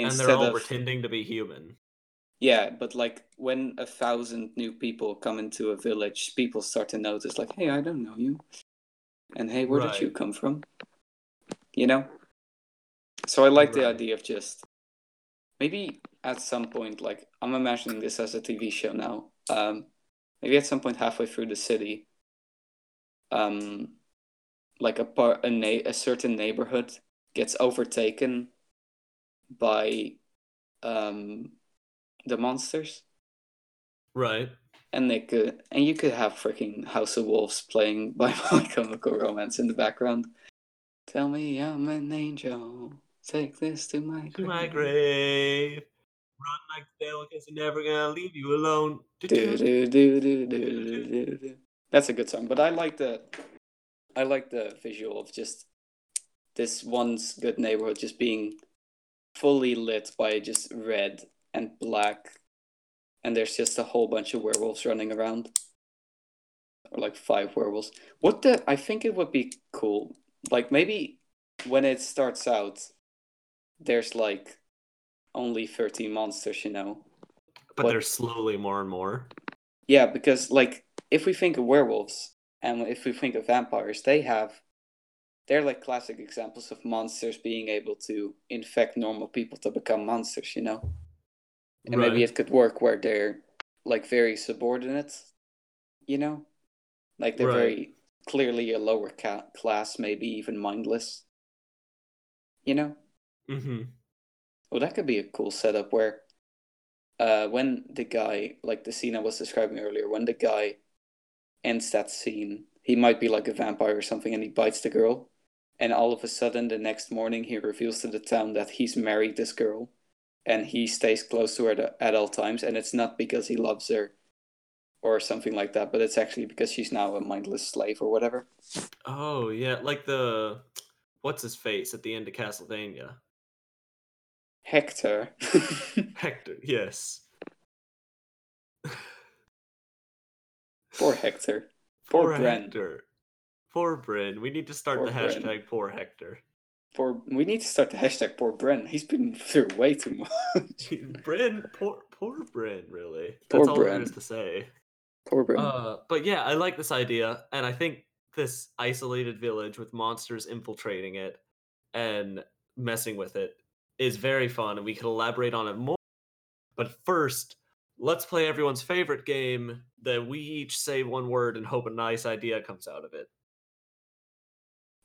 And they're all of pretending to be human. yeah, but like when a thousand new people come into a village, people start to notice, like, hey, I don't know you, and hey, where did you come from? You know. So I like the idea of just maybe at some point, like I'm imagining this as a TV show now. Um, maybe at some point halfway through the city, um, like a part a na- a certain neighborhood gets overtaken by um the monsters Right. and they could and you could have freaking House of Wolves playing by My Chemical Romance in the background. Tell me I'm an angel. Take this to my To my grave. grave. Run like the devil because I'm never gonna leave you alone. That's a good song, but I like the I like the visual of just this once good neighborhood just being fully lit by just red and black and there's just a whole bunch of werewolves running around or like five werewolves what the i think it would be cool like maybe when it starts out there's like only 13 monsters you know? But What- they're slowly more and more. yeah because like if we think of werewolves and if we think of vampires they have they're like classic examples of monsters being able to infect normal people to become monsters you know? And maybe it could work where they're like very subordinate you know? Like they're Right. very clearly a lower ca- class maybe even mindless you know Mm-hmm. well that could be a cool setup where uh when the guy like the scene i was describing earlier when the guy ends that scene he might be like a vampire or something and he bites the girl and all of a sudden the next morning he reveals to the town that he's married this girl and he stays close to her at- at all times and it's not because he loves her or something like that but it's actually because she's now a mindless slave or whatever Oh yeah, like the what's his face at the end of Castlevania? Hector Hector. Yes. poor hector poor Poor Bren. Hector. Poor Bryn. We need to start Poor the Bren. hashtag poor Hector. poor we need to start the hashtag poor bren he's been through way too much Bryn, poor poor Bryn, really. Poor That's all there Bryn. to say. poor bren Uh, but yeah, I like this idea, and I think this isolated village with monsters infiltrating it and messing with it is very fun, and we could elaborate on it more. But first, let's play everyone's favorite game that we each say one word and hope a nice idea comes out of it.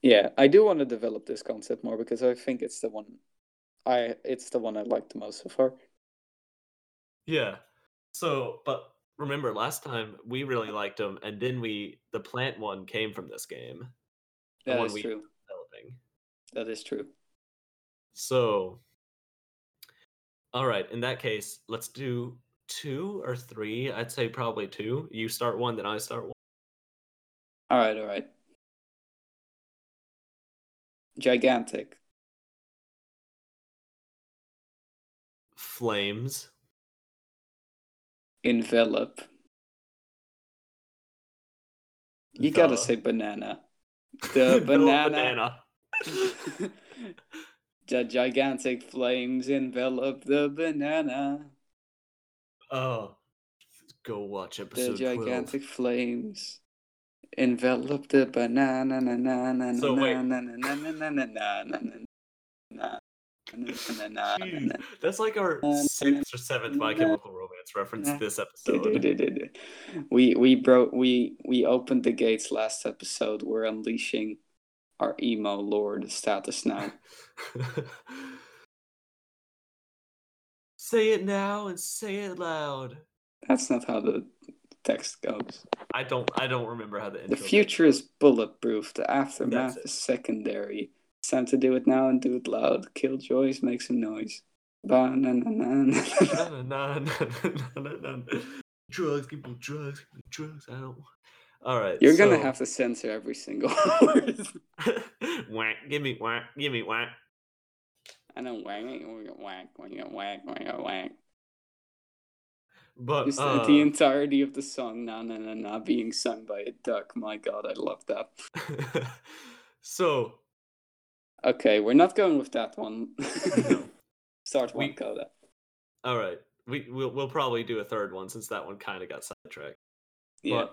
Yeah, I do want to develop this concept more because I think it's the one I it's the one I like the most so far. Yeah. So, but remember last time we really liked them, and then we the plant one came from this game. That is true. developing. That is true. So, all right. In that case, let's do two or three. I'd say probably two. You start one, then I start one. All right, all right. Gigantic. Flames. Envelop. You gotta say banana. the The banana. banana. The gigantic flames envelop the banana. Oh, go watch episode. The gigantic 12. flames envelop the banana. So wait. That's like our sixth or seventh My Chemical Romance reference this episode. We we broke we we opened the gates last episode. We're unleashing our emo lord status now. say it now and say it loud. That's not how the text goes. I don't. I don't remember how the. The future is bulletproof. The aftermath is secondary. It's time to do it now and do it loud. Kill Killjoys make some noise. Drugs, people, drugs, people, drugs. I don't. All right. You're gonna have to censor every single word. whack. Give me whack. Give me whack. I know whack, whack, whack, whack, whack, whack. But Just uh, the entirety of the song, na na na na, being sung by a duck. My God, I love that. so Okay, we're not going with that one. No. Start one, We- Coda. all right, we we'll, we'll probably do a third one since that one kind of got sidetracked. Yeah.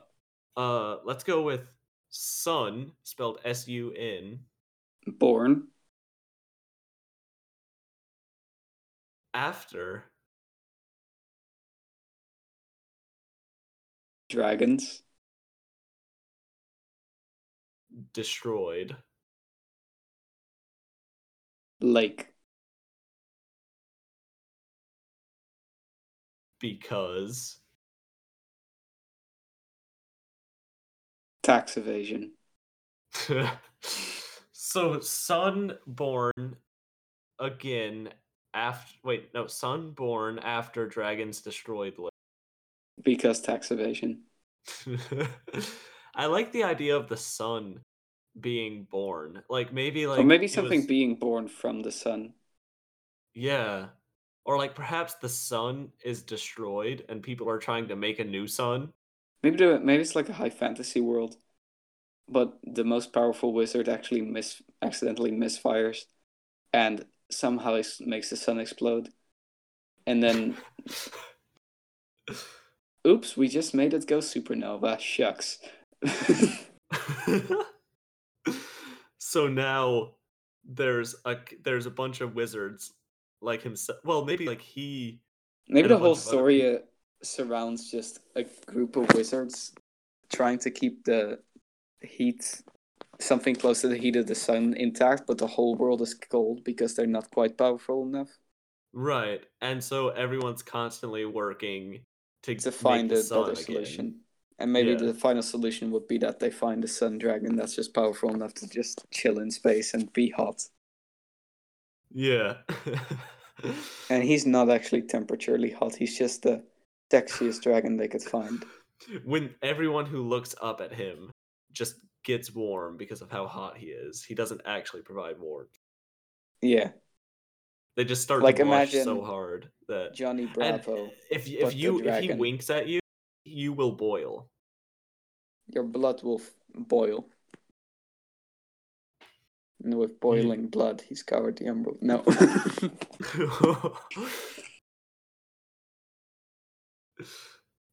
But uh, let's go with sun spelled S U N Born. After Dragons. destroyed Lake. because Tax evasion. so sun born again after wait no sun born after dragons destroyed Lake. Because tax evasion. I like the idea of the sun being born. Like maybe like or maybe something was- being born from the sun. yeah. Or like perhaps the sun is destroyed and people are trying to make a new sun. Maybe the, maybe it's like a high fantasy world, but the most powerful wizard actually miss accidentally misfires, and somehow es- makes the sun explode, and then oops, we just made it go supernova. Shucks. so now there's a there's a bunch of wizards like himself. Well, maybe like he maybe the whole story uh, surrounds just a group of wizards trying to keep the heat something close to the heat of the sun intact, but the whole world is cold because they're not quite powerful enough. right, and so everyone's constantly working to to make find the a better again. solution. And maybe Yeah. the final solution would be that they find a sun dragon that's just powerful enough to just chill in space and be hot. Yeah. And he's not actually temperaturely hot, he's just the sexiest dragon they could find. when everyone who looks up at him just gets warm because of how hot he is, he doesn't actually provide warmth. Yeah, They just start Like, to blush so hard that Johnny Bravo. if if you if he winks at you, you will boil. Your blood will f- boil. And with boiling blood, he's covered the emerald. No.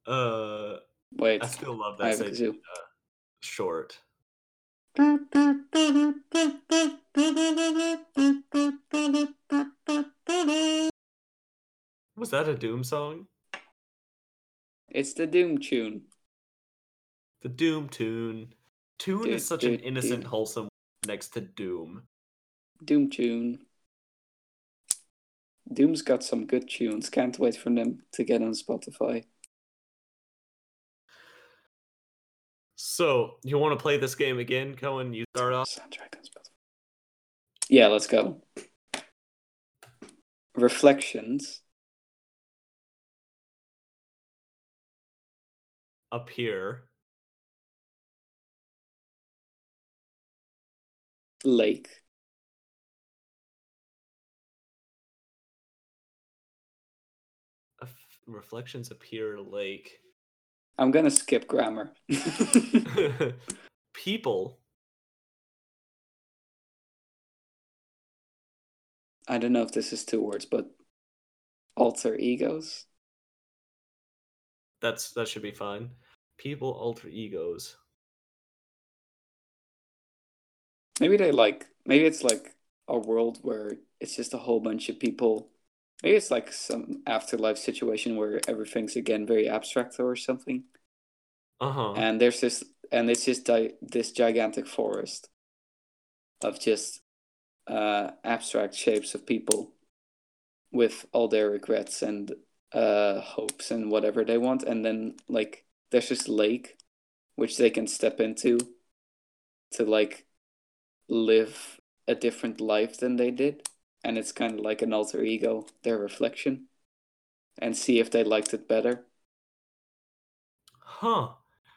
uh, Wait, I still love I that have a same kazoo. uh, short. Was that a Doom song? It's the Doom tune. The Doom tune. Tune is such an innocent, wholesome next to Doom. Doom tune. Doom's got some good tunes. Can't wait for them to get on Spotify. So, you want to play this game again, Cohen? You start off. Yeah, let's go. Reflections up here. Lake. Reflections appear lake. I'm gonna skip grammar. People. I don't know if this is two words, but alter egos. That's that should be fine. People alter egos. Maybe they like. Maybe it's like a world where it's just a whole bunch of people. Maybe it's like some afterlife situation where everything's again very abstract or something. Uh huh. and there's this and it's just di- this gigantic forest of just uh abstract shapes of people with all their regrets and uh hopes and whatever they want and then like there's this lake which they can step into to like live a different life than they did and it's kind of like an alter ego their reflection and see if they liked it better Huh.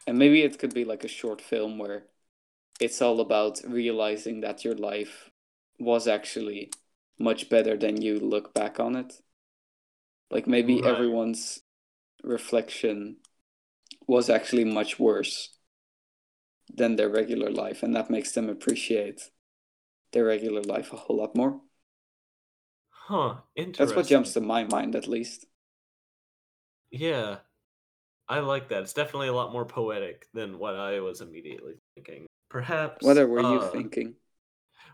and maybe it could be like a short film where it's all about realizing that your life was actually much better than you look back on it like maybe Right. everyone's reflection was actually much worse than their regular life and that makes them appreciate their regular life a whole lot more Huh. Interesting. that's what jumps to my mind at least Yeah. I like that. It's definitely a lot more poetic than what I was immediately thinking. Perhaps. what were you uh, thinking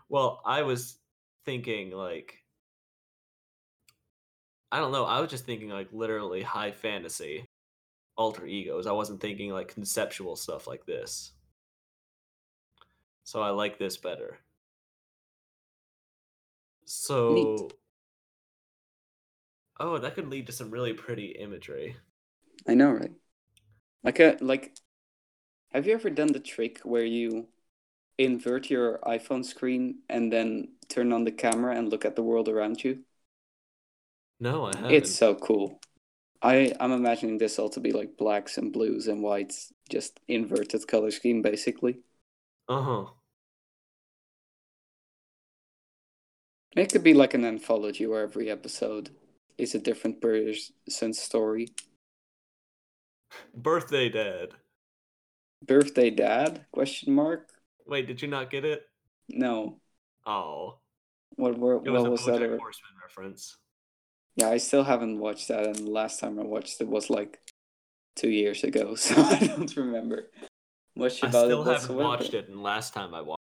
Well, I was thinking like I don't know, I was just thinking like literally high fantasy alter egos. I wasn't thinking like conceptual stuff like this. So I like this better. So Oh, that could lead to some really pretty imagery. i know right like a like have you ever done the trick where you invert your iphone screen and then turn on the camera and look at the world around you No, I haven't. It's so cool. I I'm imagining this all to be like blacks and blues and whites, just inverted color scheme basically. Uh-huh. It could be like an anthology where every episode is a different person's story. Birthday dad. Birthday dad? Question mark? Wait, did you not get it? No. Oh. What were, It was what a was that? Horseman reference. Yeah, I still haven't watched that, and the last time I watched it was like two years ago, so I don't remember much I still it haven't watched it, and last time I watched.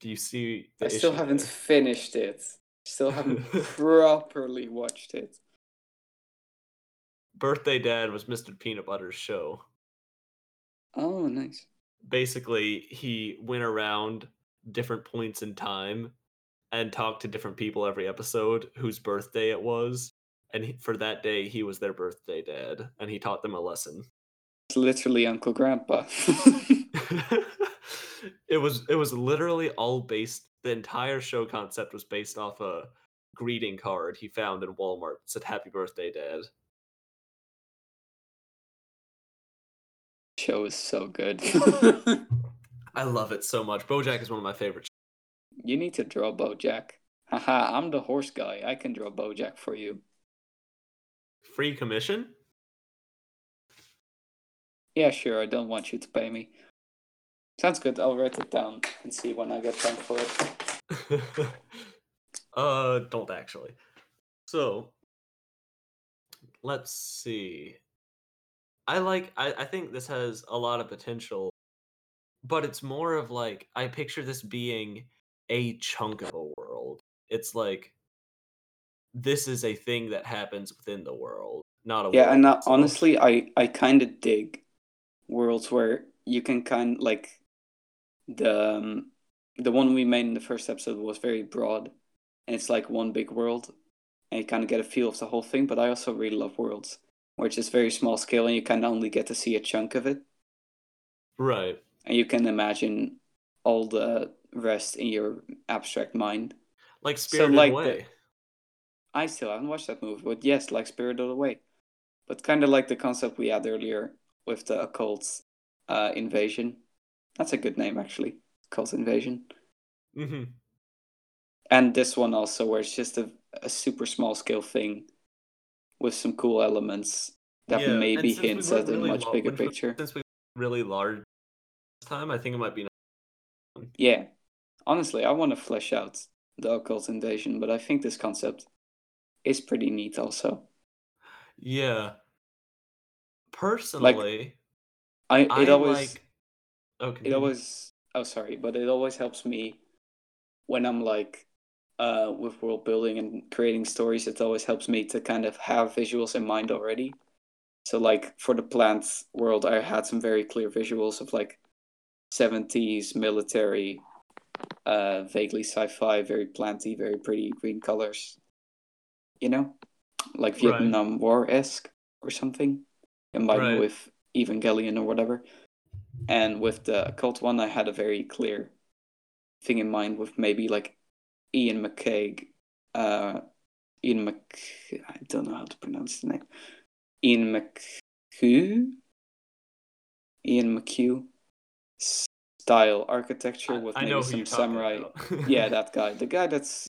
Do you see? I still haven't there? finished it. Still haven't properly watched it. Birthday Dad was Mr. Peanut Butter's show. Oh, nice. Basically, he went around different points in time and talked to different people every episode whose birthday it was. And he, for that day, he was their birthday dad, and he taught them a lesson. It's literally Uncle Grandpa. it was it was literally all based. The entire show concept was based off a greeting card he found in Walmart. It said "Happy Birthday, Dad." Show is so good. I love it so much. BoJack is one of my favorites. you need to draw Bojack. Haha, I'm the horse guy. I can draw Bojack for you. Free commission? Yeah, sure. I don't want you to pay me. Sounds good. I'll write it down and see when I get time for it. uh, don't actually. So, let's see. I like. I I think this has a lot of potential, but it's more of like I picture this being a chunk of a world. It's like this is a thing that happens within the world, not a Yeah, and uh, honestly, I I kind of dig worlds where you can kind like the um, the one we made in the first episode was very broad, and it's like one big world, and you kind of get a feel of the whole thing. But I also really love worlds where it's just very small scale, and you kind of only get to see a chunk of it, right. and you can imagine all the rest in your abstract mind. Like So, Spirited like the- Away. I still haven't watched that movie, but yes, like Spirited Away. But kind of like the concept we had earlier with the occult uh, invasion. That's a good name, actually. Cult invasion. hmm And this one also, where it's just a, a super small scale thing with some cool elements that Yeah, maybe we hints went at a much bigger picture. Since we were really large this time, I think it might be. Yeah. Honestly, I want to flesh out the occult invasion, but I think this concept is pretty neat also. Yeah. Personally, I I it always like. Oh, it always oh sorry but it always helps me when i'm like uh with world building and creating stories it always helps me to kind of have visuals in mind already so like for the plants world i had some very clear visuals of like 70s military uh vaguely sci-fi very planty very pretty green colors you know like Right. vietnam war-esque or something combined Right. with Evangelion or whatever. And with the occult one, I had a very clear thing in mind with maybe like Ian McCaig, uh, Ian Mc, I don't know how to pronounce the name, Ian McHugh, Ian McHugh style architecture with I maybe some samurai. yeah, that guy, the guy that's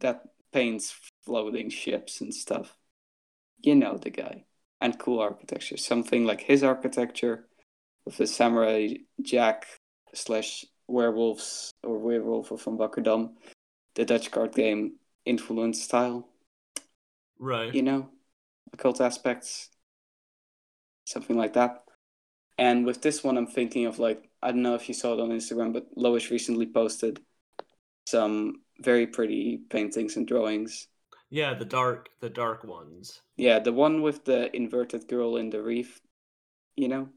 that paints floating ships and stuff. You know the guy. And cool architecture, something like his architecture the samurai jack slash werewolves or werewolf from Wakkerdam, the Dutch card game influence style. right. You know, occult aspects, something like that. And with this one, I'm thinking of like I don't know if you saw it on Instagram, but Lois recently posted some very pretty paintings and drawings. Yeah, the dark, the dark ones. Yeah, the one with the inverted girl in the reef, you know,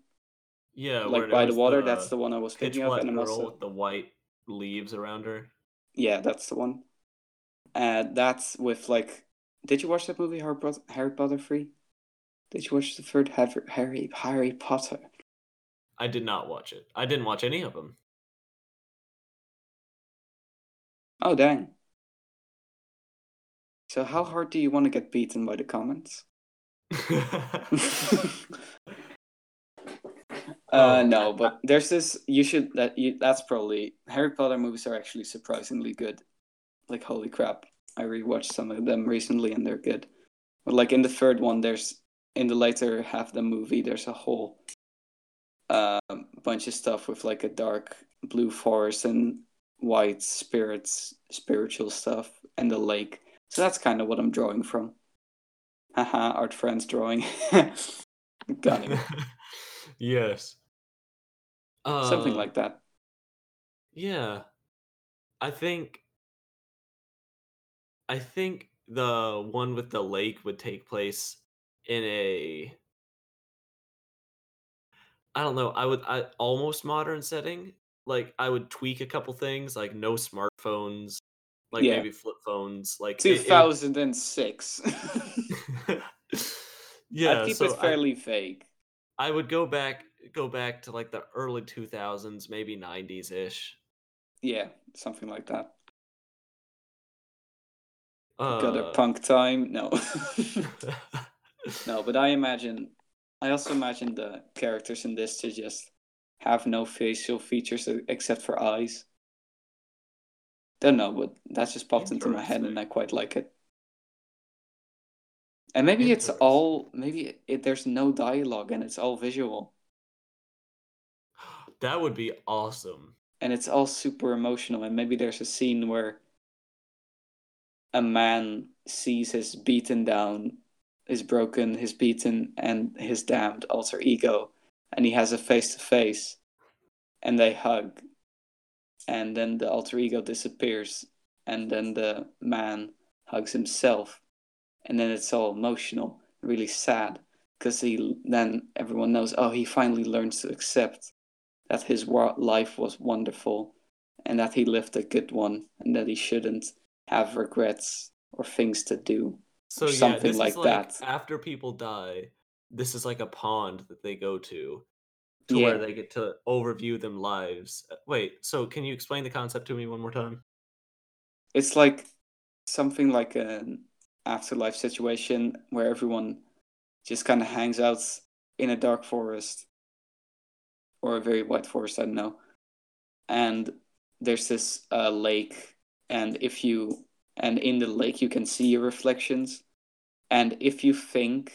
Yeah, like by the water. that's the one I was thinking of, and girl also with the white leaves around her. yeah, that's the one. Uh, that's with like, did you watch that movie Harry Potter, Harry Potter Free? Did you watch the third Harry Harry Potter? I did not watch it. I didn't watch any of them. Oh dang! So how hard do you want to get beaten by the comments? Uh, Oh, no, but there's this. You should that. You, that's probably Harry Potter movies are actually surprisingly good. Like holy crap! I rewatched some of them recently and they're good. But like in the third one, there's in the later half of the movie, there's a whole um, bunch of stuff with like a dark blue forest and white spirits, spiritual stuff, and the lake. So that's kind of what I'm drawing from. Haha, art friends drawing. Got him. yes. Something like um, that. Yeah. I think I think the one with the lake would take place in a I don't know, I would I almost modern setting. Like I would tweak a couple things like no smartphones, like Yeah. maybe flip phones, like it- it 2006. yeah, I'd keep so it fairly vague. I, I would go back go back to like the early 2000s, maybe 90s ish. Yeah, something like that. Uh, Got a punk time? No. no, but I imagine. I also imagine the characters in this to just have no facial features except for eyes. Don't know, but that just popped into my head and I quite like it. And maybe it's all maybe it, there's no dialogue and it's all visual that would be awesome. and it's all super emotional and maybe there's a scene where a man sees his beaten down his broken his beaten and his damned alter ego and he has a face to face and they hug and then the alter ego disappears and then the man hugs himself and then it's all emotional really sad because he then everyone knows oh he finally learns to accept that his life was wonderful and that he lived a good one and that he shouldn't have regrets or things to do So yeah, something this like is like that. after people die, this is like a pond that they go to to Yeah. where they get to overview them lives. Uh, Wait, so can you explain the concept to me one more time? it's like something like an afterlife situation where everyone just kind of hangs out in a dark forest or a very white forest i don't know. And there's this uh, lake and if you and in the lake you can see your reflections. And if you think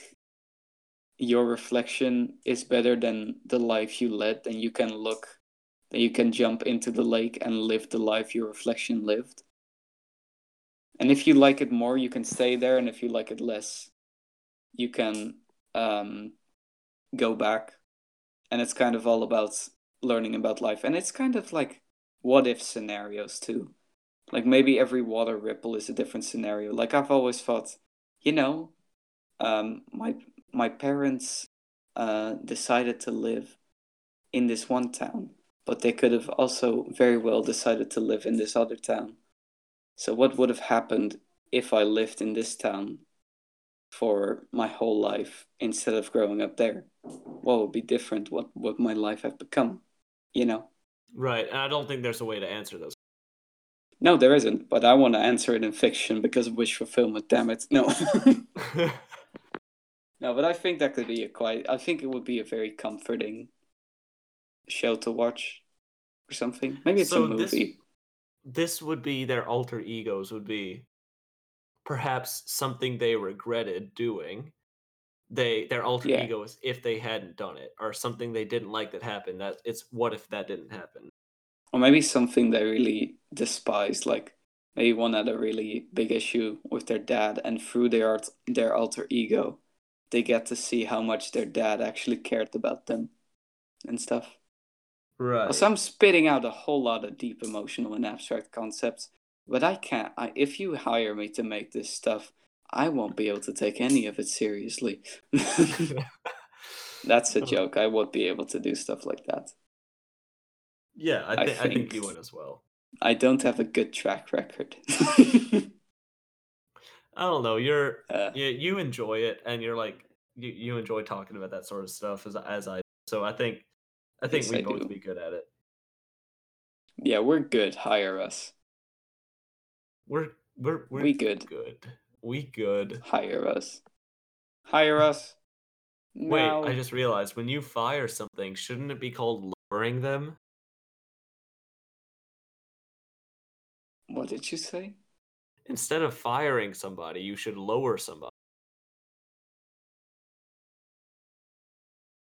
your reflection is better than the life you led then you can look then you can jump into the lake and live the life your reflection lived. And if you like it more you can stay there and if you like it less you can um, go back and it's kind of all about learning about life. And it's kind of like what if scenarios too. Like maybe every water ripple is a different scenario. Like i've always thought you know um, my my parents uh, decided to live in this one town but they could have also very well decided to live in this other town. So what would have happened if I lived in this town for my whole life instead of growing up there? What would be different? What would my life have become? You know? Right. And I don't think there's a way to answer those. No, there isn't, but I want to answer it in fiction because of wish fulfillment, damn it. No. no, but I think that could be a quite I think it would be a very comforting show to watch or something. Maybe it's So a this- movie. this would be their alter egos would be perhaps something they regretted doing they their alter Yeah. ego is if they hadn't done it or something they didn't like that happened that it's what if that didn't happen Or maybe something they really despise, like maybe one had a really big issue with their dad, and through their art, their alter ego, they get to see how much their dad actually cared about them and stuff. right So I'm spitting out a whole lot of deep emotional and abstract concepts, but I can't. I, if you hire me to make this stuff, I won't be able to take any of it seriously. That's a joke. I won't be able to do stuff like that. yeah I, I thi- I think you would as well I don't have a good track record. i don't know you're uh, you, you enjoy it and you're like you, you enjoy talking about that sort of stuff as, as i so i think i think we I both do. be good at it yeah, we're good. Hire us. we're we're, we're We good. good we good Hire us. Hire us. Wait, I just realized when you fire something, shouldn't it be called lowering them? What did you say? Instead of firing somebody, you should lower somebody.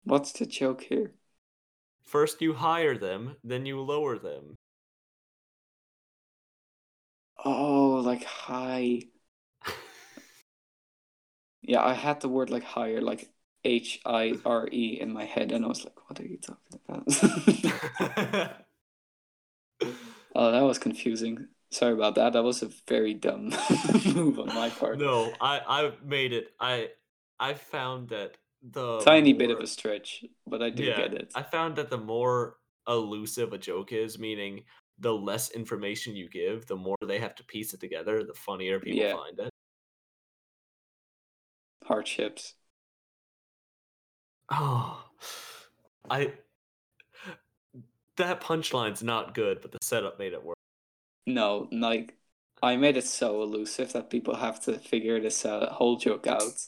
What's the joke here? First you hire them, then you lower them. Oh, like high. Yeah, I had the word like hire, like H I R E in my head, and I was like, what are you talking about? oh, that was confusing. Sorry about that. That was a very dumb move on my part. no, I I made it. I I found that the Tiny bit of a stretch, but I do yeah, get it. I found that the more elusive a joke is, meaning the less information you give, the more they have to piece it together, the funnier people Yeah. find it. Hardships. Oh, I. That punchline's not good, but the setup made it work. No, like I made it so elusive that people have to figure this uh, whole joke out.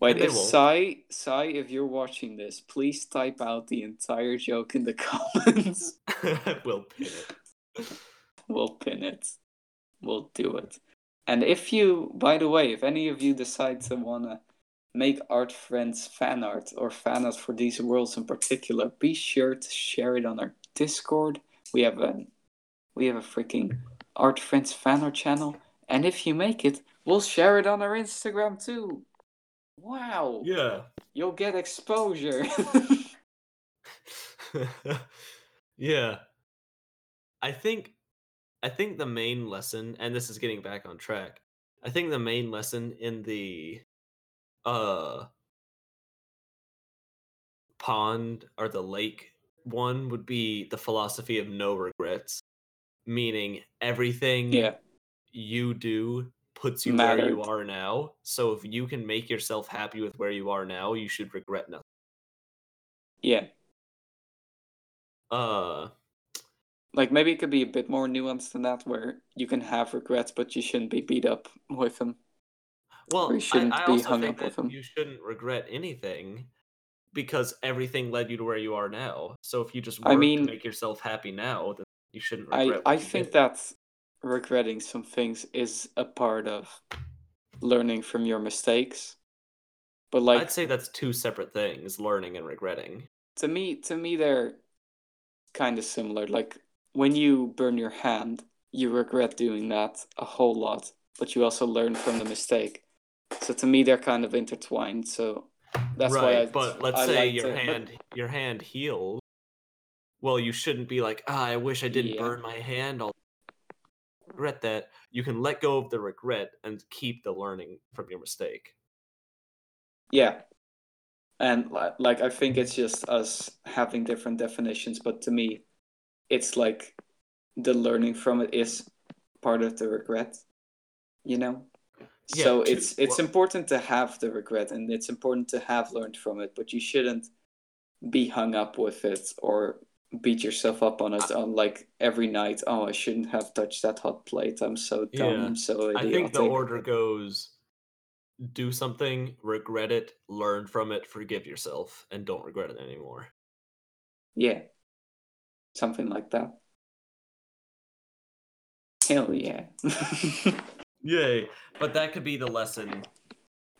Wait, if. Sai, Sai, if you're watching this, please type out the entire joke in the comments. we'll pin it. we'll pin it. We'll do it. And if you, by the way, if any of you decide to wanna make art friends fan art or fan art for these worlds in particular, be sure to share it on our Discord. We have a we have a freaking art friends fan art channel, and if you make it, we'll share it on our Instagram too. Wow, Yeah. you'll get exposure. yeah. I think I think the main lesson and this is getting back on track. I think the main lesson in the uh pond or the lake one would be the philosophy of no regrets, meaning everything yeah, you do puts you where you are now. So if you can make yourself happy with where you are now, you should regret nothing. yeah. Uh Like maybe it could be a bit more nuanced than that, where you can have regrets, but you shouldn't be beat up with them. Well, you I, shouldn't I be also hung think up with them. you shouldn't regret anything because everything led you to where you are now. So if you just I mean- to make yourself happy now, then you shouldn't I regret. I think did. that regretting some things is a part of learning from your mistakes. But like I'd say that's two separate things: learning and regretting. to me to me they're kind of similar. Like when you burn your hand, you regret doing that a whole lot, but you also learn from the mistake. So to me they're kind of intertwined. So that's right, why I but let's I say like your to- but- hand your hand heals. Well, you shouldn't be like, ah, I wish I didn't Yeah. burn my hand. I'll regret that. You can let go of the regret and keep the learning from your mistake. Yeah. And li- like I think it's just us having different definitions, but to me it's like the learning from it is part of the regret, you know? Yeah, so it's it's well- important to have the regret and it's important to have learned from it, but you shouldn't be hung up with it or beat yourself up on it on like every night. Oh, I shouldn't have touched that hot plate. I'm so dumb. Yeah, I'm so idiotic. I think the order goes do something, regret it, learn from it, forgive yourself, and don't regret it anymore. Yeah. Something like that. Hell yeah. Yay. But that could be the lesson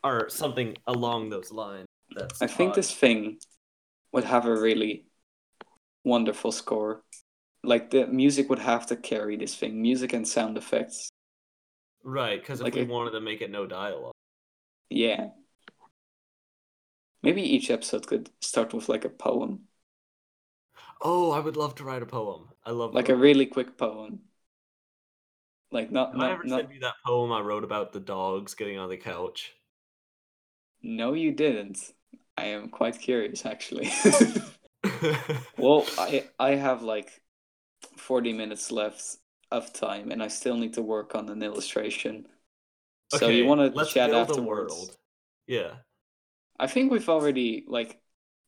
or something along those lines. That's I think this thing would have a really wonderful score. Like the music would have to carry this thing, music and sound effects. Right, because if like we a- wanted to make it no dialogue. Yeah. Maybe each episode could start with like a poem, Oh, I would love to write a poem. I love like a really quick poem. Like not Have I not, ever not sent you that poem I wrote about the dogs getting on the couch? No, you didn't. I am quite curious actually. well, I I have like 40 minutes left of time and I still need to work on an illustration. So you want to chat afterwards? world. Yeah. I think we've already like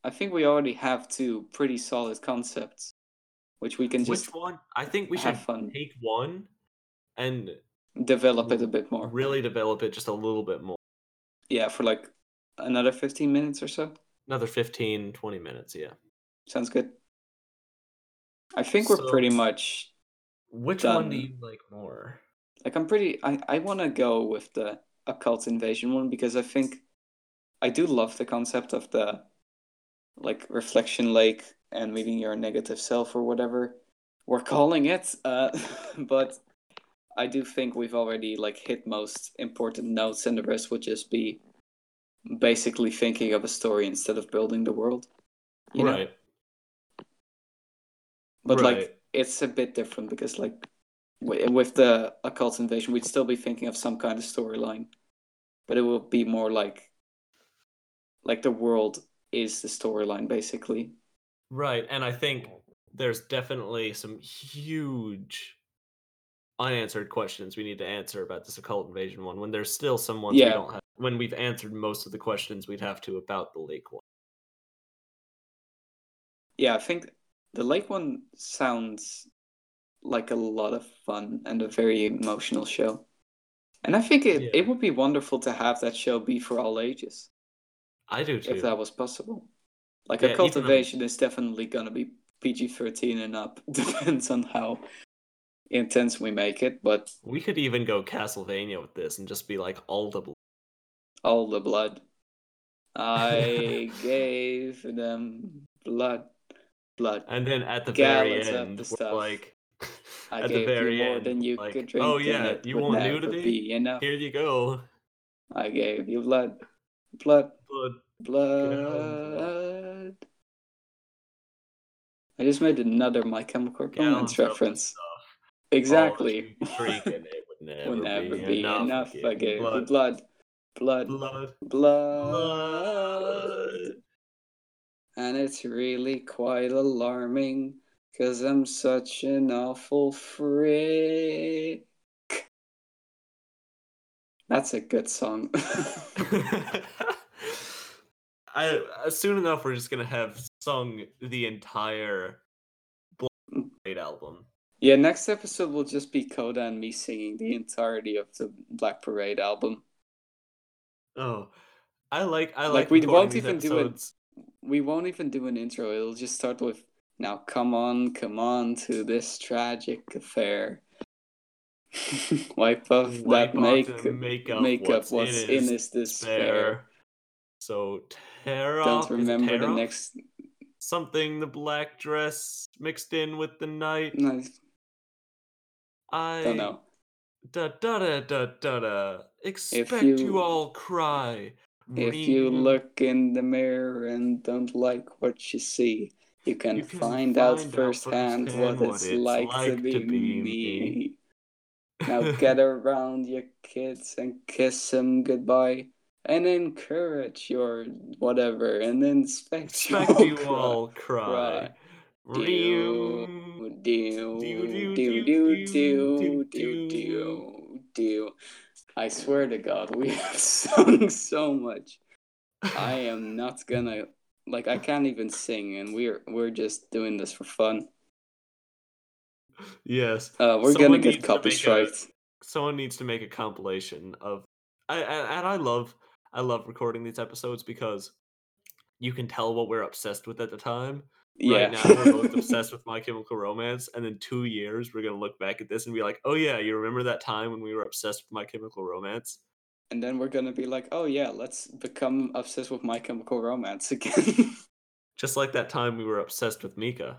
I think we already have two pretty solid concepts which we can just Which one? I think we have should fun. take one and develop it a bit more. really develop it just a little bit more. Yeah, for like another 15 minutes or so. Another 15, 20 minutes, yeah. Sounds good. I think we're pretty much Which one do Done. you like more? like I'm pretty I I want to go with the occult invasion one because I think I do love the concept of the like reflection lake and meeting your negative self or whatever we're calling it uh but I do think we've already like hit most important notes and the rest would just be basically thinking of a story instead of building the world you know right. but like it's a bit different because like with the occult invasion we'd still be thinking of some kind of storyline but it will be more like like the world is the storyline basically Right. And I think there's definitely some huge unanswered questions we need to answer about this occult invasion one when there's still some ones we Yeah. don't have when we've answered most of the questions we'd have to about the lake one. yeah i think the lake one sounds like a lot of fun and a very emotional show and i think it, Yeah. it would be wonderful to have that show be for all ages I do too. if that was possible. Like Yeah, occult invasion is definitely gonna be PG thirteen and up. Depends on how intense we make it, but We could even go Castlevania with this and just be like all the bl- all the blood. I gave them blood. Blood. and then at the Gallons very of end the like I at gave the very you more end than you like, could drink. oh yeah you want nudity Be enough. here you go I gave you blood. Blood. Blood Blood. I just made another My Chemical Romance reference. Exactly. could it would never, Will never be, be enough, enough. again. I gave you blood, blood, blood, blood, blood, blood. and it's really quite alarming because I'm such an awful freak. That's a good song. I uh, soon enough we're just gonna have sung the entire Blade album. yeah, next episode will just be Coda and me singing the entirety of the Black Parade album. Oh, I like I Like, like. we won't even do it- We won't even do an intro. It'll just start with now come on, come on to this tragic affair. Wipe off Wipe that off make makeup, makeup. what's What's, in in his his despair. So tear Don't off. is it remember tear the next. something the black dress mixed in with the night. No, I don't know. Da da da da da da. Expect you- you all cry. If you look in the mirror and don't like what you see, you can, You can find, out find out firsthand firsthand what what it's, it's like, to like be, to be me. me. now get around your kids and kiss them goodbye and encourage your whatever, and then expect you all cry. Do do do do do do do do. I swear to God, we have sung so much. I am not gonna like. I can't even sing, and we're we're just doing this for fun. Yes. Uh, we're someone gonna get copy strikes. Someone needs to make a compilation of I, and I love I love recording these episodes because you can tell what we're obsessed with at the time. Yeah. Right now we're both obsessed with My Chemical Romance, and in two years we're gonna look back at this and be like, "Oh yeah, you remember that time when we were obsessed with My Chemical Romance?" and then we're gonna be like, oh yeah, let's become obsessed with My Chemical Romance again. Just like that time we were obsessed with Mika.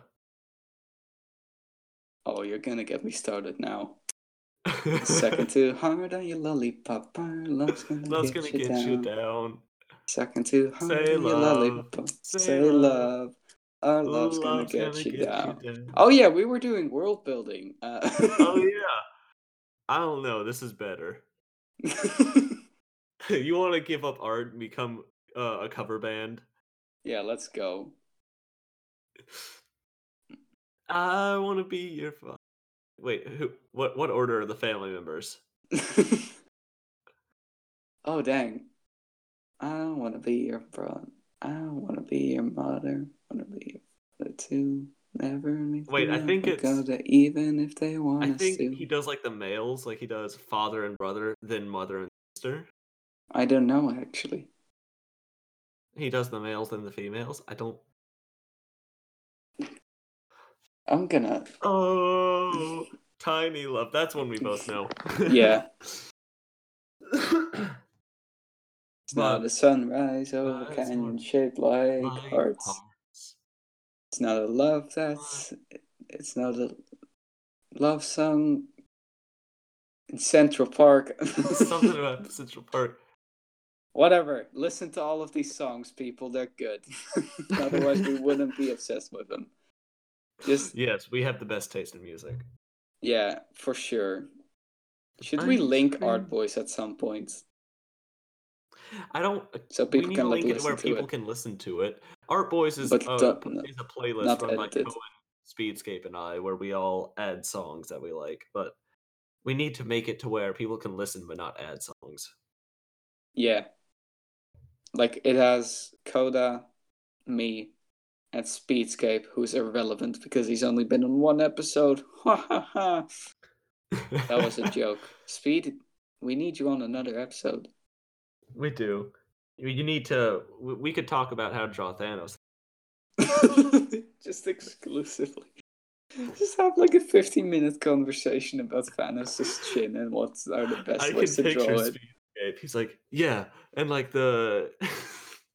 oh, you're gonna get me started now. Second to hard on your lollipop, our love's gonna Love's get, gonna you, get down. you down. Second to hard Say on your love, lollipop, say love. Our love's, gonna, Love's get, gonna you, get down. you down. Oh yeah, we were doing world building. Uh, Oh yeah. I don't know. This is better. you want to give up art and become uh, a cover band? yeah, let's go. I want to be your. Fa- Wait, who? What? What order are the family members? oh dang. I wanna be your brother. I wanna be your mother. I wanna be your father too. Never make Wait, I think it's- go to even if they want to. I think to. he does like the males, like he does father and brother, then mother and sister. I don't know actually. He does the males, and the females. I don't. I'm gonna Oh, tiny love. That's one we both know. Yeah. It's But- not a sunrise over canyon shaped like hearts. hearts. It's not a love that's it's not a love song in Central Park. Something about Central Park. Whatever. Listen to all of these songs, people. They're good. Otherwise, we wouldn't be obsessed with them. Just Yes, we have the best taste in music. yeah, for sure. Should we link. Art Boys at some point I don't. so we people need can to like link it where listen to people it? can listen to it. Art Boys is But a, don't- is a playlist by edited. Cohen, Speedscape, and I, where we all add songs that we like. But we need to make it to where people can listen but not add songs. Yeah. Like it has Coda, me, and Speedscape, who's irrelevant because he's only been on one episode. Ha ha ha. That was a joke. Speed, we need you on another episode. we do. You need to. we- could talk about how to draw Thanos. Just exclusively. Just have like a 15 minute conversation about Thanos' chin and what are the best I can ways to draw it. Speedscape. He's like, yeah, and like the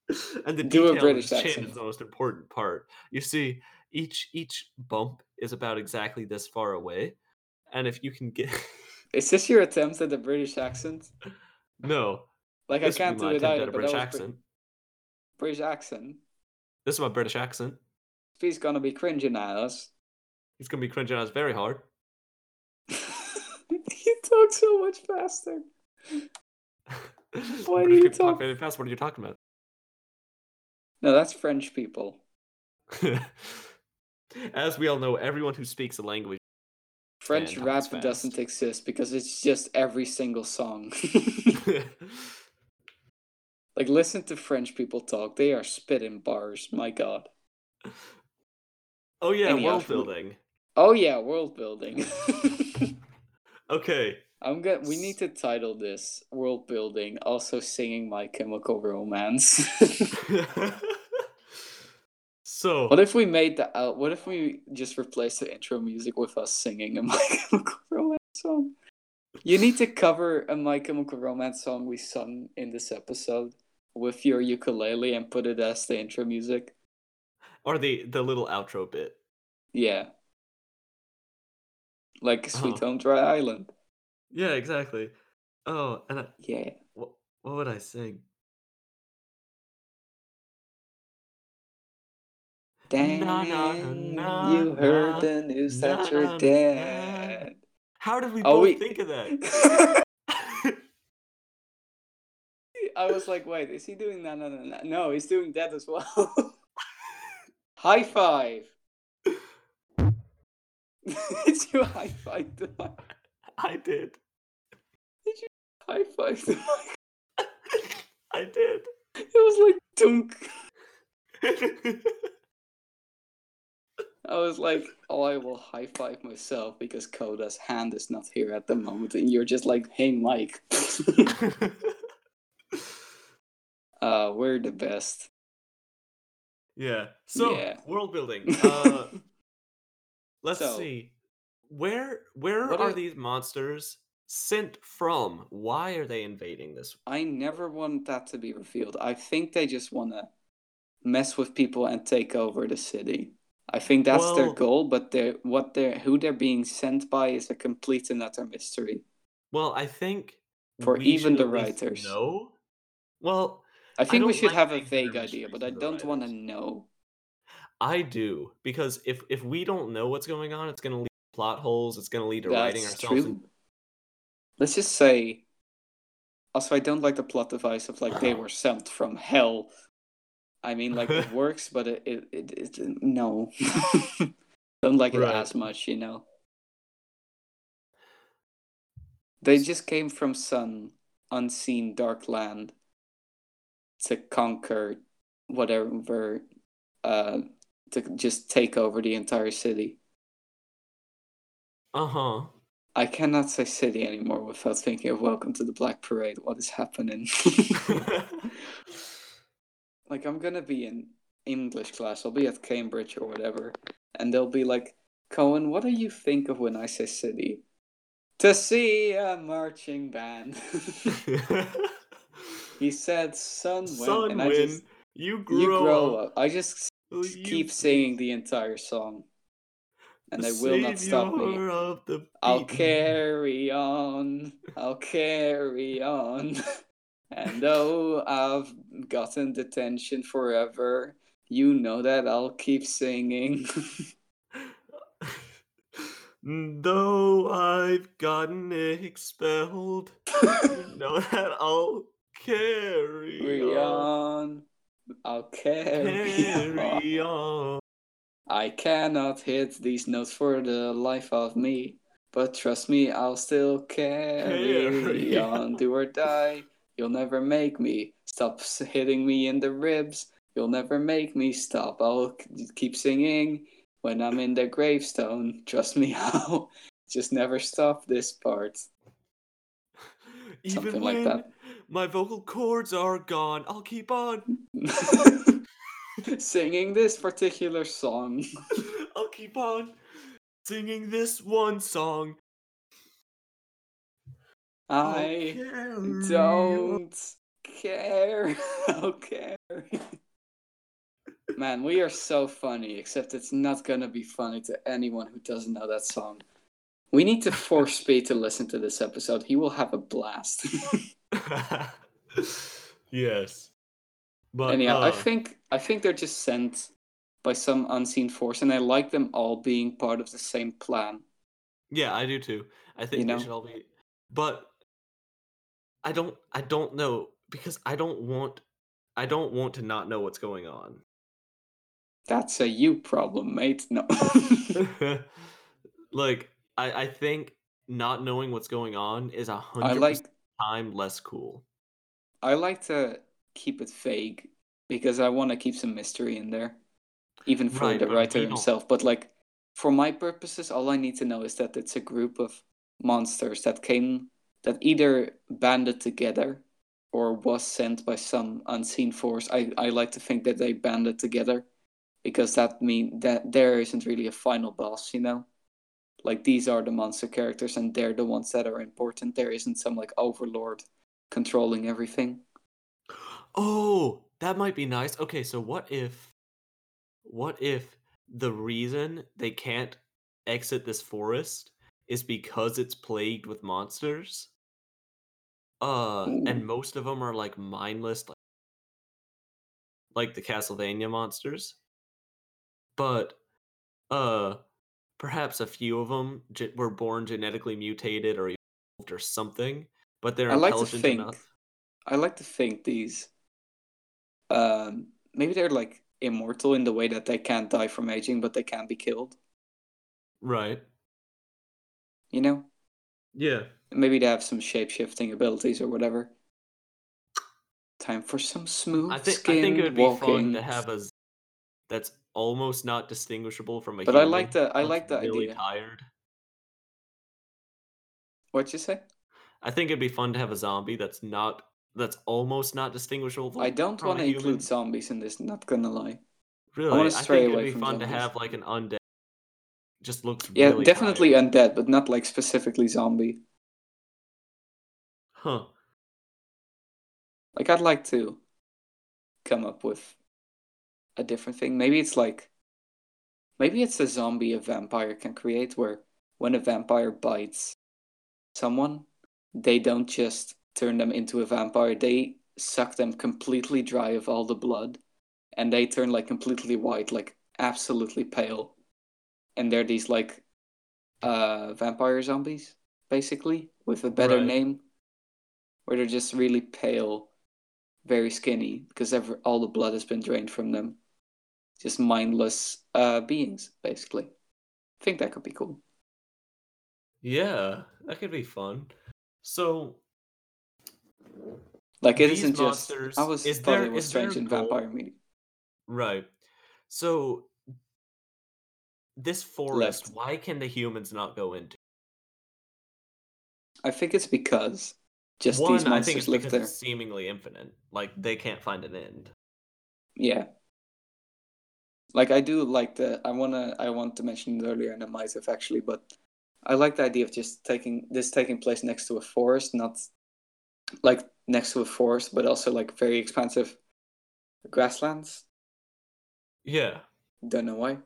and the Do detail British of chin accent. is the most important part. You see, each each bump is about exactly this far away, and if you can get Is this your attempt at the British accent? no, Like this I can't do it either. a but British that was accent. Br- British accent. This is my British accent. He's gonna be cringing at us. He's gonna be cringing at us very hard. he talks so much faster. Why do you talk talk- very fast? What are you talking about? No, that's French people. As we all know, everyone who speaks a language. French rap doesn't exist because it's just every single song. like, listen to French people talk. They are spitting bars. My God. oh yeah, Anyhow, world building. Oh yeah, world building. Okay. I'm gonna. We need to title this "World Building." Also, singing "My Chemical Romance." so what if we made the out? What if we just replaced the intro music with us singing a My Chemical Romance song? You need to cover a My Chemical Romance song we sung in this episode with your ukulele and put it as the intro music. or the the little outro bit. Yeah. Like Sweet Uh-huh. Home Dry Island. Yeah, exactly. Oh, and I, Yeah. what what would I sing? Dan, Na, na, na, you heard na, the news na, that you're na. dead. How did we Oh, both we- think of that? I was like, wait, is he doing that? No, no, no. No, he's doing that as well. high five. Did you high five? the- I did. Did you high five the mic. I did. It was like dunk. I was like, oh, I will high five myself because Coda's hand is not here at the moment, and you're just like, hey, Mike. uh, we're the best. yeah. So Yeah. world building. Uh, let's So- see. Where where What are these monsters sent from? Why are they invading this? I never want that to be revealed. I think they just want to mess with people and take over the city. I think that's their goal, but they're what they're who they're being sent by is a complete and utter mystery. Well, I think For even the writers. No. Well, I think we should like have a making it a vague idea, but I don't want to know. I do because if if we don't know what's going on, it's going to plot holes. It's going to lead to writing That's ourselves. true. in- Let's just say. Also, I don't like the plot device of like they were sent from hell. I mean, like it works, but it it, it, it no. don't like it Right. as much, you know. They just came from some unseen dark land to conquer whatever, uh, to just take over the entire city. Uh huh. I cannot say city anymore without thinking of Welcome to the Black Parade. What is happening? like, I'm gonna be in English class. I'll be at Cambridge or whatever, and they'll be like, Cohen, what do you think of when I say city? To see a marching band. he said, "Sun wind," Sun and I just you grow, you grow up. up. I just you keep singing the entire song, and the they will not stop me. I'll carry on, I'll carry on. And though I've gotten detention forever, you know that I'll keep singing. Though I've gotten expelled, you know that I'll carry carry on. on, I'll carry on. Carry on. I cannot hit these notes for the life of me, but trust me, I'll still carry Carry on. Do or die, you'll never make me stop hitting me in the ribs. You'll never make me stop. I'll keep singing when I'm in the gravestone. Trust me, I'll just never stop this part. Even Something like that. my vocal cords are gone, I'll keep on. Singing this particular song. I'll keep on singing this one song. I'll I don't care. okay. Man, we are so funny, except it's not gonna be funny to anyone who doesn't know that song. We need to force Speed to listen to this episode. He will have a blast. yes. But and yeah, I uh, think I think they're just sent by some unseen force, and I like them all being part of the same plan. Yeah, I do too. I think know? they should all be but I don't I don't know because I don't want I don't want to not know what's going on. That's a you problem, mate. No. like I I think not knowing what's going on is a hundred like time less cool. I like to keep it vague because I want to keep some mystery in there, even for Right, the writer himself. But like, for my purposes, all I need to know is that it's a group of monsters that came that either banded together or was sent by some unseen force. I I like to think that they banded together because that mean that there isn't really a final boss, you know. Like these are the monster characters, and they're the ones that are important. There isn't some like overlord controlling everything. Oh, that might be nice. Okay, so what if what if the reason they can't exit this forest is because it's plagued with monsters? Uh, Ooh. and most of them are like mindless like, like the Castlevania monsters. But uh perhaps a few of them ge- were born genetically mutated or evolved or something, but they're I like to intelligent think enough. I like to think these um maybe they're like immortal in the way that they can't die from aging but they can be killed, Right. you know? Yeah. maybe they have some shape shifting abilities or whatever. Time for some smooth I think skin I think it would be walking. fun to have a that's almost not distinguishable from a But I like the- I like the really idea. tired. What'd you say? I think it'd be fun to have a zombie that's not that's almost not distinguishable. I don't want to include zombies in this. Not gonna lie. Really, wanna I think it'd be fun to have like an undead. Just looks Yeah, really definitely tired. undead, but not like specifically zombie. Huh. Like I'd like to come up with a different thing. Maybe it's like maybe it's a zombie a vampire can create where when a vampire bites someone, they don't just turn them into a vampire, they suck them completely dry of all the blood and they turn like completely white, like absolutely pale. And they're these like uh vampire zombies, basically, with a better Right. name. Where they're just really pale very skinny because ever, all the blood has been drained from them. Just mindless uh, beings, basically. I think that could be cool. Yeah, that could be fun. So Like it isn't just. I was is thought there- it was strange in vampire media. right. So this forest, Left. why can the humans not go into? I think it's because just One, these I think it's monsters live because there. it's seemingly infinite. Like they can't find an end. Yeah. Like I do like the I wanna I want to mention it earlier in the have actually, but I like the idea of just taking this taking place next to a forest, not like next to a forest, but also like very expansive grasslands. Yeah. Don't know why.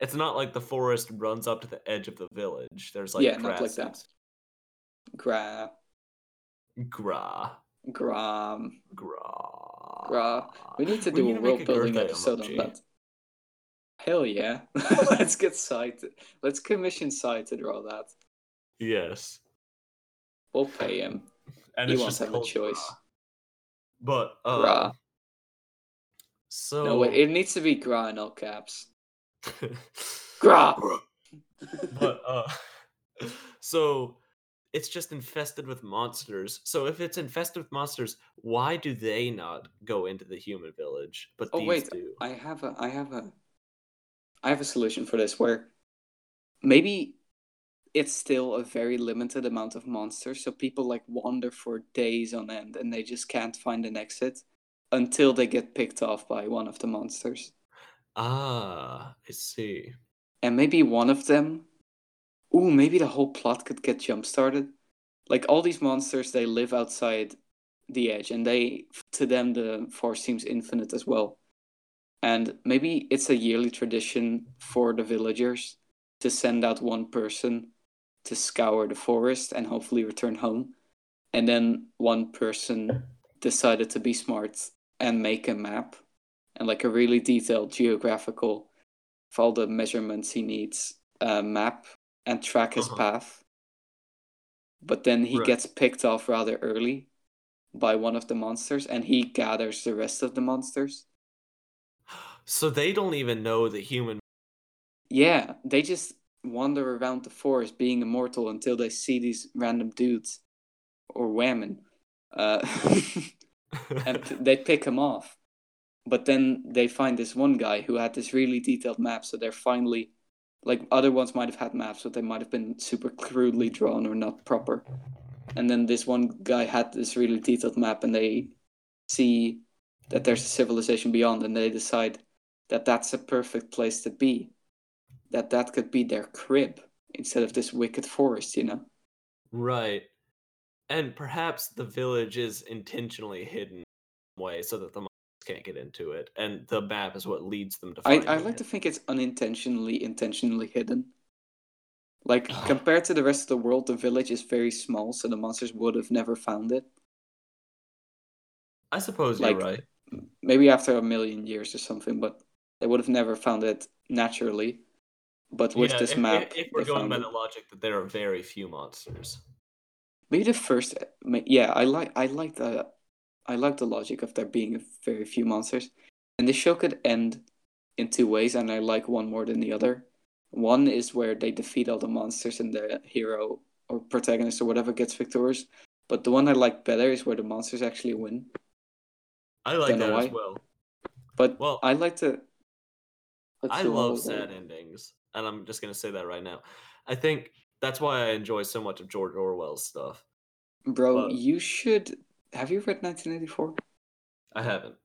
It's not like the forest runs up to the edge of the village. There's like yeah, not like that. Gra Gra. gram Gra. gra. We need to do need a to world building Goethe episode on that. Hell yeah. Let's get Sai to let's commission Sai to draw that. Yes. We'll pay him. And He it's won't just have a choice. But Gra. so No wait, it needs to be gra in all caps. Gra but uh so it's just infested with monsters so if it's infested with monsters why do they not go into the human village but Oh these wait, do I have a I have a I have a solution for this where maybe it's still a very limited amount of monsters, so people like wander for days on end and they just can't find an exit until they get picked off by one of the monsters. ah i see And maybe one of them Ooh, maybe the whole plot could get jump started. Like all these monsters they live outside the edge and they to them the forest seems infinite as well. And maybe it's a yearly tradition for the villagers to send out one person to scour the forest and hopefully return home. And then one person decided to be smart and make a map and like a really detailed geographical of all the measurements he needs uh, map and track his Uh-huh. path. But then he Right. gets picked off rather early by one of the monsters and he gathers the rest of the monsters. so they don't even know the human Yeah, they just wander around the forest being immortal until they see these random dudes or women. Uh, and they pick him off. But then they find this one guy who had this really detailed map, so they're finally like other ones might have had maps, but they might have been super crudely drawn or not proper. And then this one guy had this really detailed map, and they see that there's a civilization beyond, and they decide that that's a perfect place to be. That that could be their crib instead of this wicked forest, you know. right and perhaps the village is intentionally hidden way so that the monsters can't get into it and the map is what leads them to I, I like it. to think it's unintentionally intentionally hidden. Like compared to the rest of the world, the village is very small, so the monsters would have never found it. i suppose like- you're right Maybe after a million years or something, but they would have never found it naturally. But with yeah, this if, map, if, we're going by the logic that there are very few monsters maybe the first, yeah, I like I like the I like the logic of there being very few monsters, and the show could end in two ways, and I like one more than the other. One is where they defeat all the monsters, and the hero or protagonist or whatever gets victorious. But the one I like better is where the monsters actually win. I like Don't that as well. But Well, I like to. I love sad endings, and I'm just gonna say that right now. I think that's why I enjoy so much of George Orwell's stuff. Bro, But- you should. Have you read 1984? I haven't.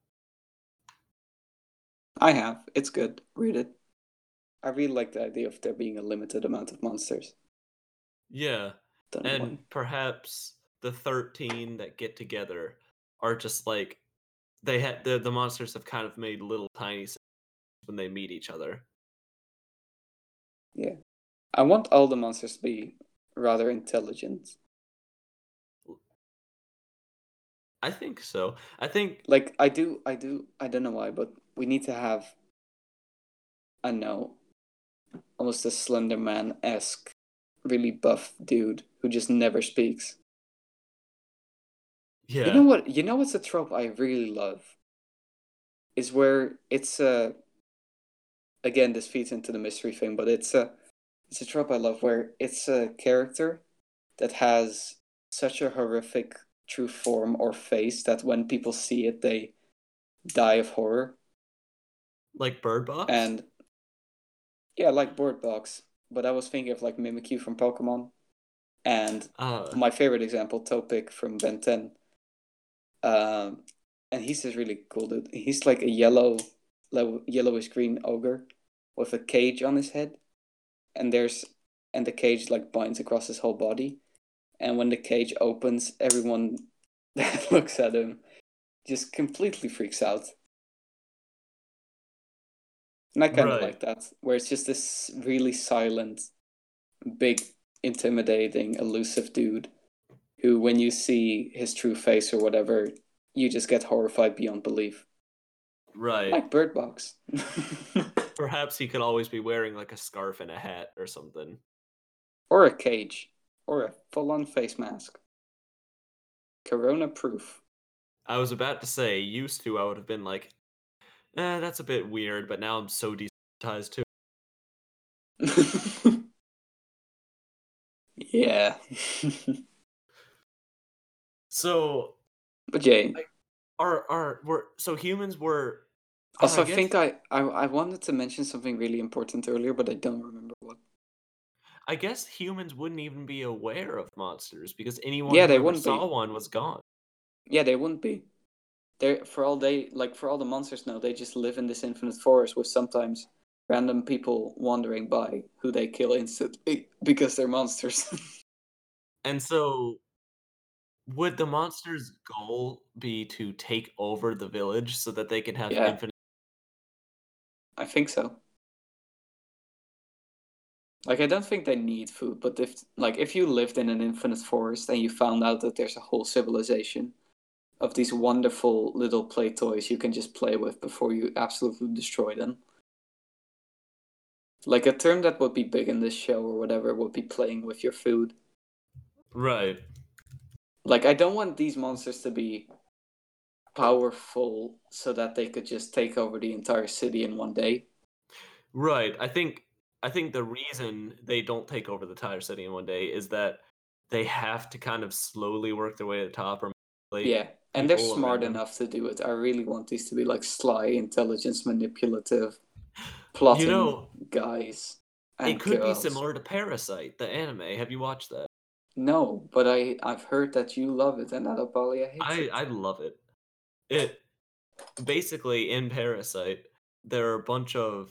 I have. It's good. Read it. I really like the idea of there being a limited amount of monsters. Yeah, Don't and perhaps the 13 that get together are just like they had the the monsters have kind of made little tiny when they meet each other. Yeah. I want all the monsters to be rather intelligent. I think so. I think Like I do I do I don't know why, but we need to have I know almost a slender man esque really buff dude who just never speaks. yeah. You know what you know what's a trope I really love? Is where it's a again this feeds into the mystery thing, but it's a it's a trope I love where it's a character that has such a horrific true form or face that when people see it they die of horror. like Bird Box? And yeah, like Bird Box. But I was thinking of like Mimikyu from Pokemon. And uh, my favorite example, Toepick from Ben 10. Um, and he's this really cool dude. He's like a yellow, lo- yellowish green ogre with a cage on his head, and there's and the cage like binds across his whole body. And when the cage opens, everyone that looks at him just completely freaks out. And I kind of Right. like that, where it's just this really silent, big, intimidating, elusive dude who, when you see his true face or whatever, you just get horrified beyond belief. Right. Like Bird Box. Perhaps he could always be wearing like a scarf and a hat or something. or a cage. Or a full on face mask. Corona proof. I was about to say, used to, I would have been like, eh, that's a bit weird, but now I'm so desensitized to it. yeah. So, but Jay, are, are, were, so humans were. Uh, also I, guess- think I, I I wanted to mention something really important earlier, but I don't remember what. I guess humans wouldn't even be aware of monsters because anyone Yeah, who they wouldn't be. saw one was gone. Yeah, they wouldn't be. They for all they like for all the monsters now, they just live in this infinite forest with sometimes random people wandering by who they kill instantly because they're monsters. And so, would the monster's goal be to take over the village so that they can have Yeah. infinite? I think so. Like I don't think they need food, but if like if you lived in an infinite forest and you found out that there's a whole civilization of these wonderful little play toys you can just play with before you absolutely destroy them. Like a term that would be big in this show or whatever would be playing with your food. Right. Like I don't want these monsters to be powerful so that they could just take over the entire city in one day. Right. I think I think the reason they don't take over the entire city in one day is that they have to kind of slowly work their way to the top or manipulate- Yeah, and they're smart enough to do it. I really want these to be like sly, intelligence, manipulative, plotting You know, guys. it could girls. be similar to Parasyte, the anime. Have you watched that? No, but I I've heard that you love it, and Adapalia hates I it. I I love it. It basically in Parasyte, there are a bunch of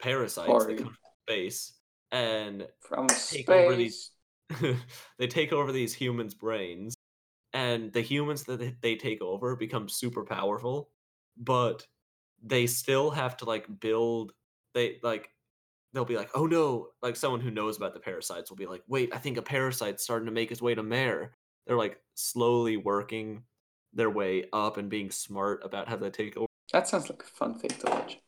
parasites Sorry. that come from space and From take over these they take over these humans' brains, and the humans that they- they take over become super powerful, but they still have to like build. They like they'll be like, oh no, like someone who knows about the parasites will be like, wait, I think a parasite's starting to make its way to Mare. They're like slowly working their way up and being smart about how they take over. That sounds like a fun thing to watch.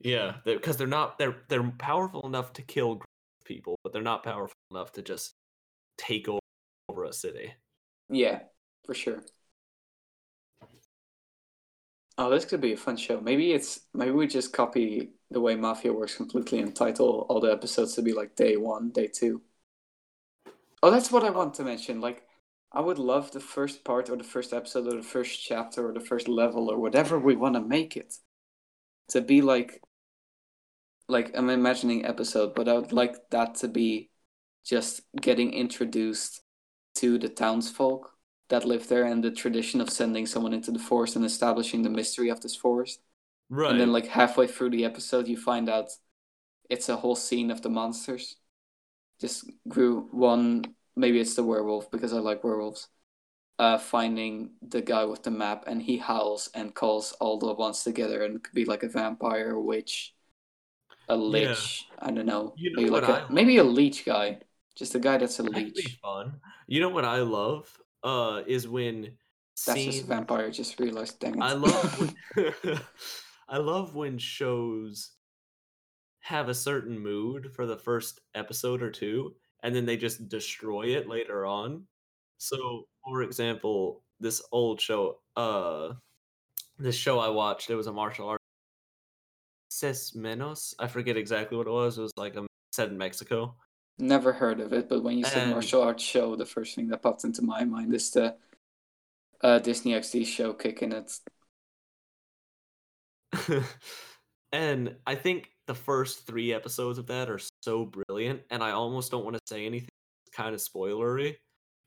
Yeah, because they're not they're they're powerful enough to kill people, but they're not powerful enough to just take o- over a city. Yeah, for sure. Oh, this could be a fun show. Maybe it's maybe we just copy the way Mafia works completely and title all the episodes to be like day one, day two. Oh, that's what I want to mention. Like, I would love the first part or the first episode or the first chapter or the first level or whatever we want to make it to be like, like I'm imagining episode, but I would like that to be just getting introduced to the townsfolk that live there and the tradition of sending someone into the forest and establishing the mystery of this forest. Right. And then, like halfway through the episode, you find out it's a whole scene of the monsters. Just grew one. Maybe it's the werewolf because I like werewolves. Uh, finding the guy with the map, and he howls and calls all the ones together, and could be like a vampire, a witch, a lich. I don't know. You know maybe like a love? maybe a leech guy, just a guy that's a That'd leech. fun. You know what I love? Uh, is when That's just a vampire. Just realized. Dang it. I love when I love when shows have a certain mood for the first episode or two and then they just destroy it later on. So, for example, this old show uh this show I watched, it was a martial art Seis Manos. I forget exactly what it was. It was like um, set in Mexico. Never heard of it, but when you said And- martial arts show, the first thing that popped into my mind is the uh, Disney XD show Kickin' It. and I think the first three episodes of that are so brilliant, and I almost don't want to say anything it's kind of spoilery.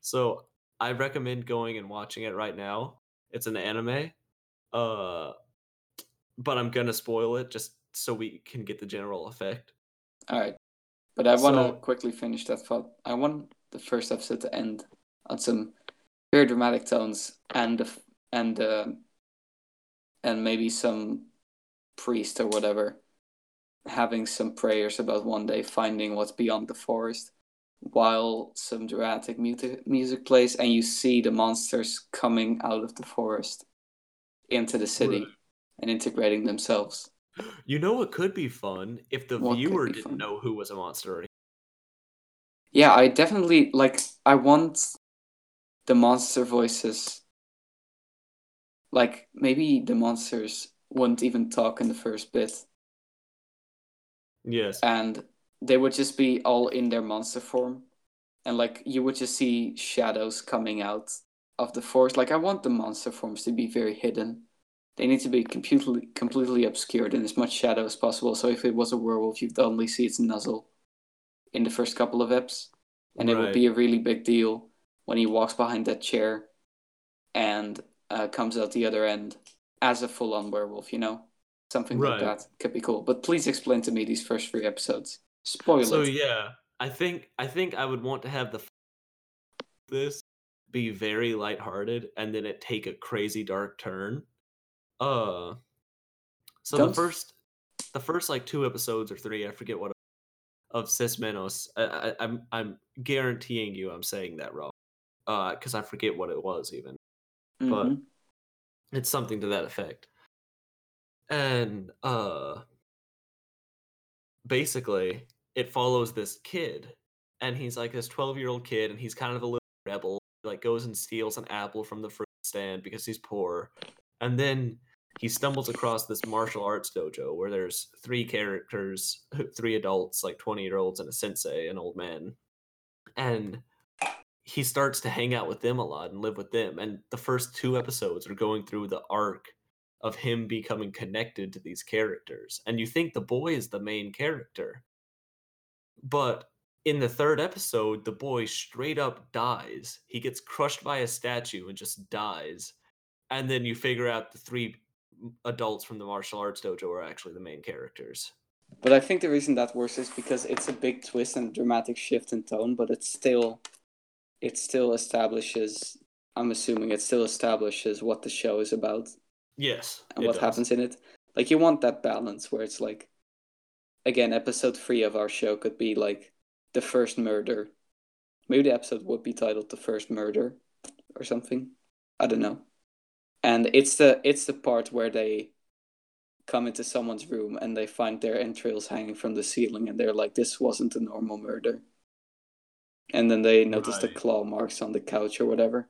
So I recommend going and watching it right now. It's an anime. Uh but I'm gonna spoil it just so we can get the general effect. All right, but I want to So- quickly finish that thought. I want the first episode to end on some very dramatic tones and the and uh, and maybe some priest or whatever having some prayers about one day finding what's beyond the forest while some dramatic music music plays and you see the monsters coming out of the forest into the city and integrating themselves. You know what could be fun? If the What viewer didn't fun? know who was a monster or Yeah, I definitely like I want the monster voices like maybe the monsters wouldn't even talk in the first bit Yes. and they would just be all in their monster form and like you would just see shadows coming out of the forest like I want the monster forms to be very hidden. They need to be completely completely obscured in as much shadow as possible. So if it was a werewolf, you'd only see its nuzzle in the first couple of eps. and it would be a really big deal when he walks behind that chair and uh, comes out the other end as a full-on werewolf. You know, something like that could be cool. But please explain to me these first three episodes. Spoil So it. yeah, I think I think I would want to have the this be very lighthearted and then it take a crazy dark turn. Uh so the Don't- first the first like two episodes or three, I forget what of Seis Manos. I, I, I'm I'm guaranteeing you I'm saying that wrong. Uh cuz I forget what it was even. but- Mhm. It's something to that effect. And uh basically it follows this kid and he's like this 12-year-old kid and he's kind of a little rebel like goes and steals an apple from the fruit stand because he's poor. And then he stumbles across this martial arts dojo where there's three characters, three adults, like 20-year-olds and a sensei, an old man. And he starts to hang out with them a lot and live with them. And the first two episodes are going through the arc of him becoming connected to these characters. And you think the boy is the main character. But in the third episode, the boy straight up dies. He gets crushed by a statue and just dies. And then you figure out the three adults from the martial arts dojo are actually the main characters. But I think the reason that works is because it's a big twist and dramatic shift in tone, but it's still it still establishes I'm assuming it still establishes what the show is about Yes. and what does. happens in it. Like you want that balance where it's like again, episode three of our show could be like the first murder. Maybe the episode would be titled The First Murder or something. I don't know. And it's the it's the part where they come into someone's room and they find their entrails hanging from the ceiling and they're like, This wasn't a normal murder. And then they notice the claw marks on the couch or whatever.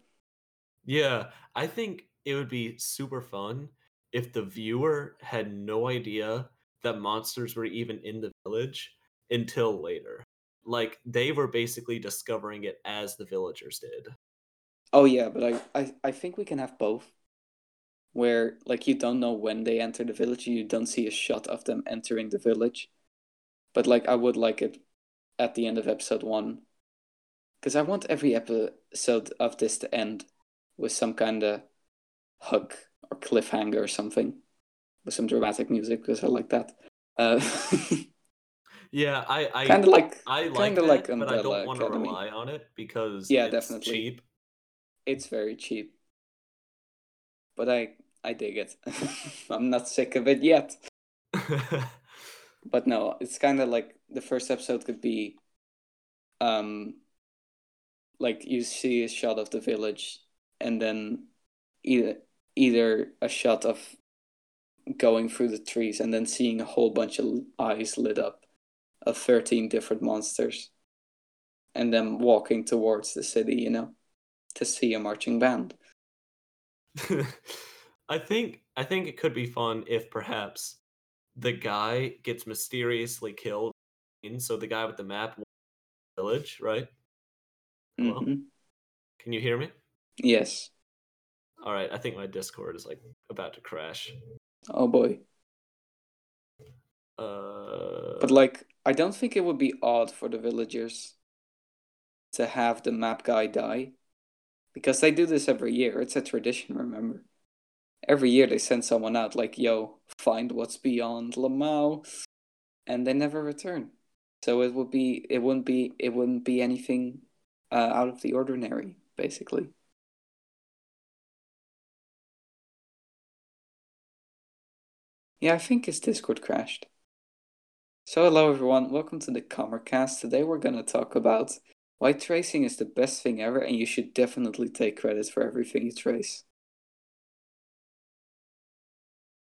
Yeah, I think it would be super fun if the viewer had no idea that monsters were even in the village until later. like they were basically discovering it as the villagers did. Oh yeah, but I, I I think we can have both. Where like you don't know when they enter the village, you don't see a shot of them entering the village. But like I would like it at the end of episode one. Because I want every episode of this to end with some kind of hook or cliffhanger or something. With some dramatic music, because I like that. Uh, yeah, I, I kind of like I like that, like but I don't want to rely on it because Yeah, it's definitely. cheap. it's very cheap. But I I dig it. I'm not sick of it yet. But no, it's kind of like the first episode could be um like you see a shot of the village and then either either a shot of going through the trees and then seeing a whole bunch of eyes lit up of 13 different monsters and then walking towards the city, you know, to see a marching band. I think I think it could be fun if perhaps the guy gets mysteriously killed. And so the guy with the map village, right? Hello? Mhm. Can you hear me? Yes. All right, I think my Discord is like about to crash. Oh boy. Uh But like, I don't think it would be odd for the villagers to have the map guy die, because they do this every year. It's a tradition, remember? Every year they send someone out like, "Yo, find what's beyond Lamau," and they never return. So it would be, it wouldn't be, it wouldn't be anything uh, out of the ordinary, basically. Yeah, I think his Discord crashed. So hello everyone, welcome to the Comercast. Today we're gonna talk about why tracing is the best thing ever and you should definitely take credit for everything you trace.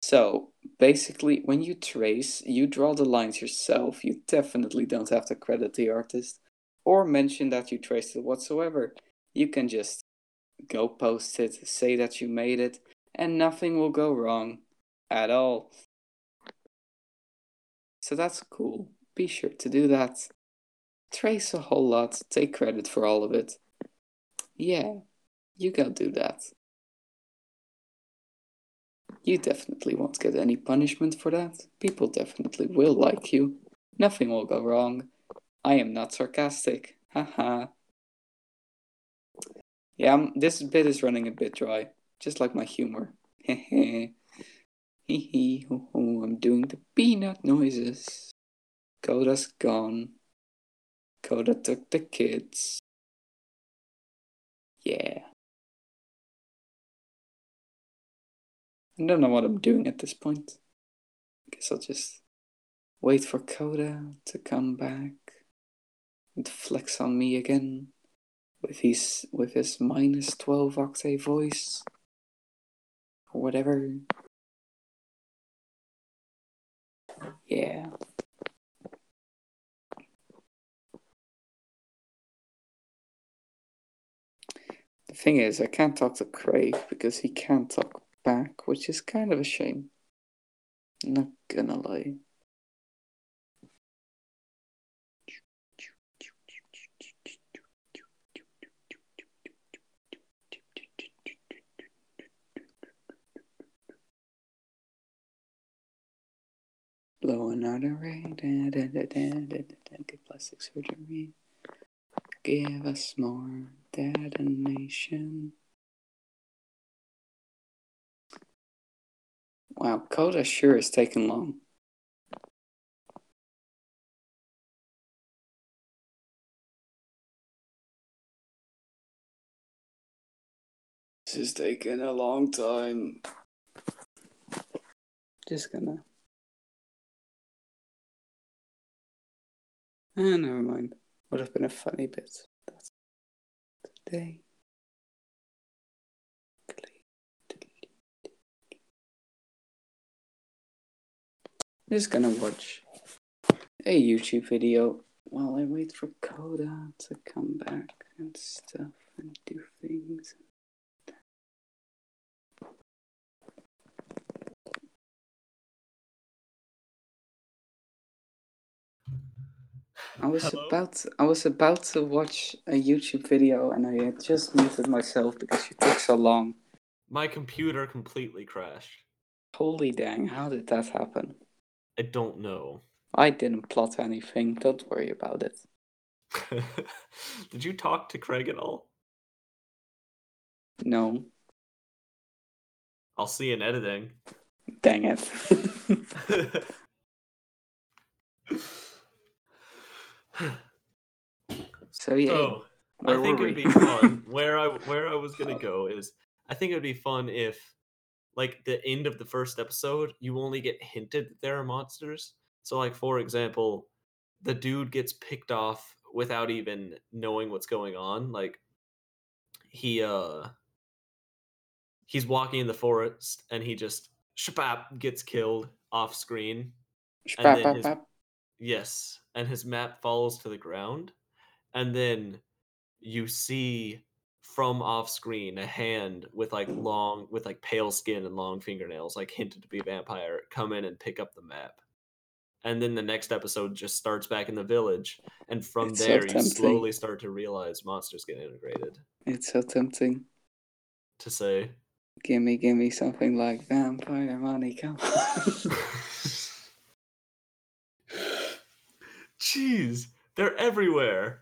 So basically when you trace, you draw the lines yourself. You definitely don't have to credit the artist or mention that you traced it whatsoever. You can just go post it, say that you made it, and nothing will go wrong at all. So that's cool. Be sure to do that. Trace a whole lot, take credit for all of it. Yeah, you gotta do that. You definitely won't get any punishment for that. People definitely will like you. Nothing will go wrong. I am not sarcastic. Haha. yeah, I'm, this bit is running a bit dry, just like my humor. Hehe. Hee hee ho ho, I'm doing the peanut noises. Coda's gone. Coda took the kids. Yeah. I don't know what I'm doing at this point. I guess I'll just wait for Coda to come back and flex on me again with his with his minus twelve octave voice or whatever. Yeah. The thing is, I can't talk to Craig because he can't talk back, which is kind of a shame. Not gonna lie. Blow another ray, da, da, da, da, da, da, da, get plastic surgery. Give us more detonation. Wow, Coda sure is taking long. This is taking a long time. Just gonna. Ah, never mind. Would have been a funny bit. That's today. Just gonna watch a YouTube video while I wait for Coda to come back and stuff and do things. I was Hello? about to, I was about to watch a YouTube video and I had just muted myself because you took so long. My computer completely crashed. Holy dang, how did that happen? I don't know. I didn't plot anything, don't worry about it. Did you talk to Craig at all? No. I'll see you in editing. Dang it. so yeah, so I think were it'd be fun. where I where I was gonna go is I think it'd be fun if like the end of the first episode, you only get hinted that there are monsters. So like for example, the dude gets picked off without even knowing what's going on. Like he uh he's walking in the forest and he just shabap gets killed off screen. and then his- Yes, and his map falls to the ground, and then you see from off screen a hand with like long, with like pale skin and long fingernails, like hinted to be a vampire, come in and pick up the map. And then the next episode just starts back in the village, and from It's so there you slowly start to realize monsters get integrated. It's so tempting. To say, Gimme, gimme something like vampire money, come on. jeez, they're everywhere.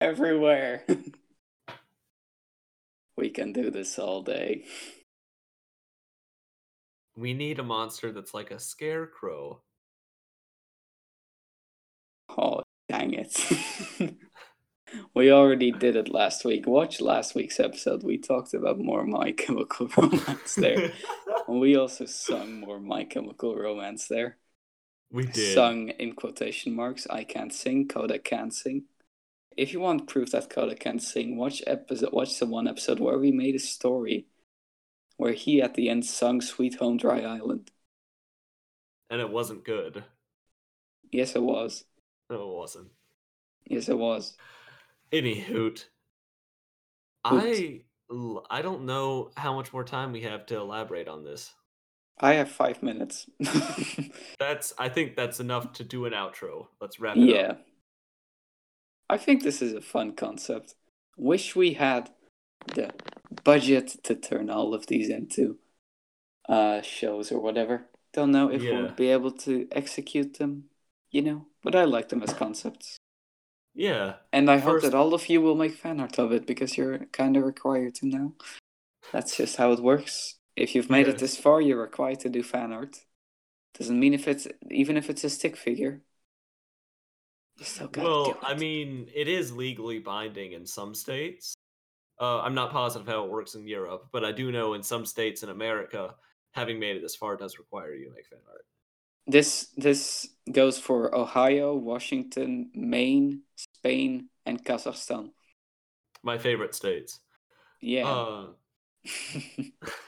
Everywhere. we can do this all day. We need a monster that's like a scarecrow. Oh, dang it. we already did it last week. Watch last week's episode. We talked about more My Chemical Romance there. and we also sung more My Chemical Romance there. We did. Sung in quotation marks. I can't sing. Coda can't sing. If you want proof that Coda can't sing, watch episode. Watch the one episode where we made a story, where he at the end sung "Sweet Home Dry Island." and it wasn't good. Yes, it was. No, it wasn't. Yes, it was. Any hoot. I I don't know how much more time we have to elaborate on this. I have five minutes. That's I think that's enough to do an outro. Let's wrap it yeah. up. I think this is a fun concept. Wish we had the budget to turn all of these into uh shows or whatever. Don't know if Yeah. we'll be able to execute them, you know, but I like them as concepts. Yeah. And I hope that all of you will make fan art of it because you're kind of required to now. That's just how it works. If you've made it this far, you're required to do fan art. Doesn't mean if it's even if it's a stick figure. Well, I mean, it is legally binding in some states. Uh, I'm not positive how it works in Europe, but I do know in some states in America, having made it this far does require you to make fan art. This this goes for Ohio, Washington, Maine, Spain, and Kazakhstan. My favorite states. Yeah. Uh,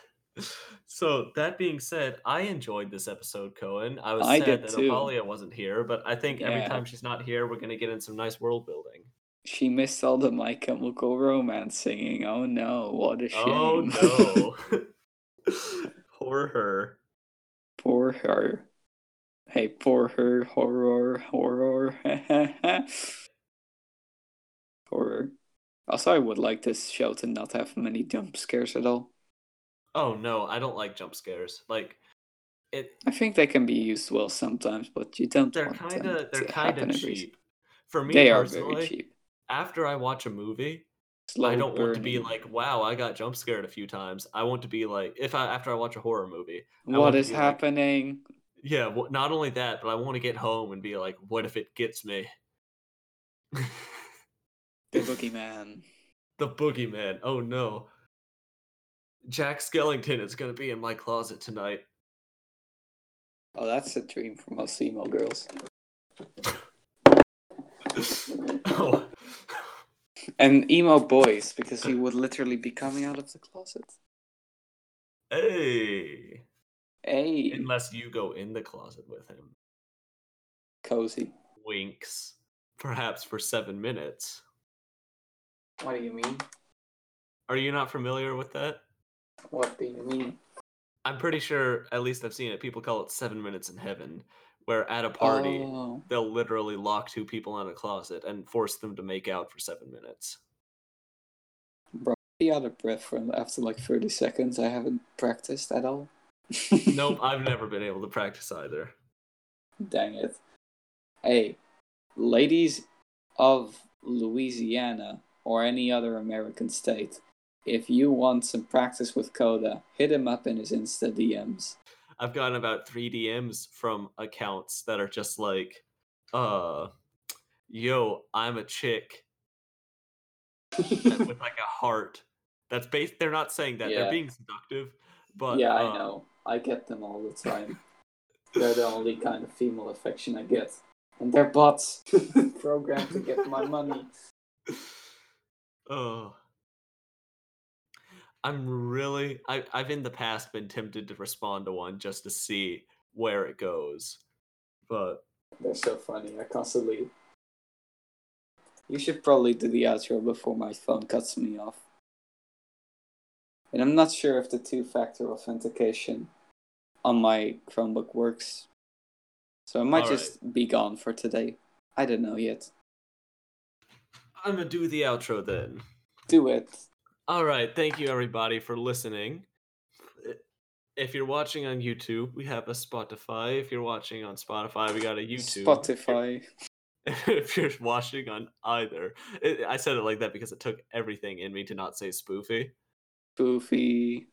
so that being said, I enjoyed this episode, Cohen. I was I sad did that too. Wasn't here, but I think every Yeah. time she's not here, we're gonna get in some nice world building. she missed all the My Chemical Romance singing. Oh no, what a oh, shame. Oh no! Poor her. poor her. Hey, poor her. Horror, horror. horror. Also, I would like this show to not have many jump scares at all. Oh no, I don't like jump scares. Like it, I think they can be used well sometimes, but you don't they're kind of they're kind of every- For me They are personally, very cheap. after I watch a movie, Slow I don't want to be like, "Wow, I got jump scared a few times." I want to be like, if I after I watch a horror movie, I what is be like- happening? yeah. Well, not only that, but I want to get home and be like, "What if it gets me?" The boogeyman. the boogeyman. Oh no. Jack Skellington is gonna be in my closet tonight. Oh, that's a dream for most emo girls. oh. And emo boys, because he would literally be coming out of the closet. Hey. Hey, Unless you go in the closet with him. cozy. Winks. Perhaps for seven minutes. What do you mean? Are you not familiar with that? What do you mean? I'm pretty sure, at least I've seen it, people call it seven minutes in heaven, where at a party Oh, they'll literally lock two people in a closet and force them to make out for seven minutes. bro, be out of breath from after like thirty seconds. I haven't practiced at all. Nope, I've never been able to practice either. Dang it. Hey, ladies of Louisiana or any other American state, if you want some practice with Coda, hit him up in his Insta DMs. I've gotten about three DMs from accounts that are just like, uh, yo, I'm a chick with like a heart. That's based. They're not saying that. Yeah. They're being seductive. But yeah, uh, I know. I get them all the time. They're the only kind of female affection I get. And they're bots programmed to get my money. Oh. I'm really I I've in the past been tempted to respond to one just to see where it goes. But They're so funny. I constantly. You should probably do the outro before my phone cuts me off. And I'm not sure if the two factor authentication on my Chromebook works. So I might Alright. just be gone for today. I don't know yet. I'm gonna do the outro then. Do it. All right, thank you everybody for listening. If you're watching on YouTube, we have a Spotify. If you're watching on Spotify, we got a YouTube. Spotify. if you're watching on either, it, I said it like that because it took everything in me to not say spoofy. Goofy.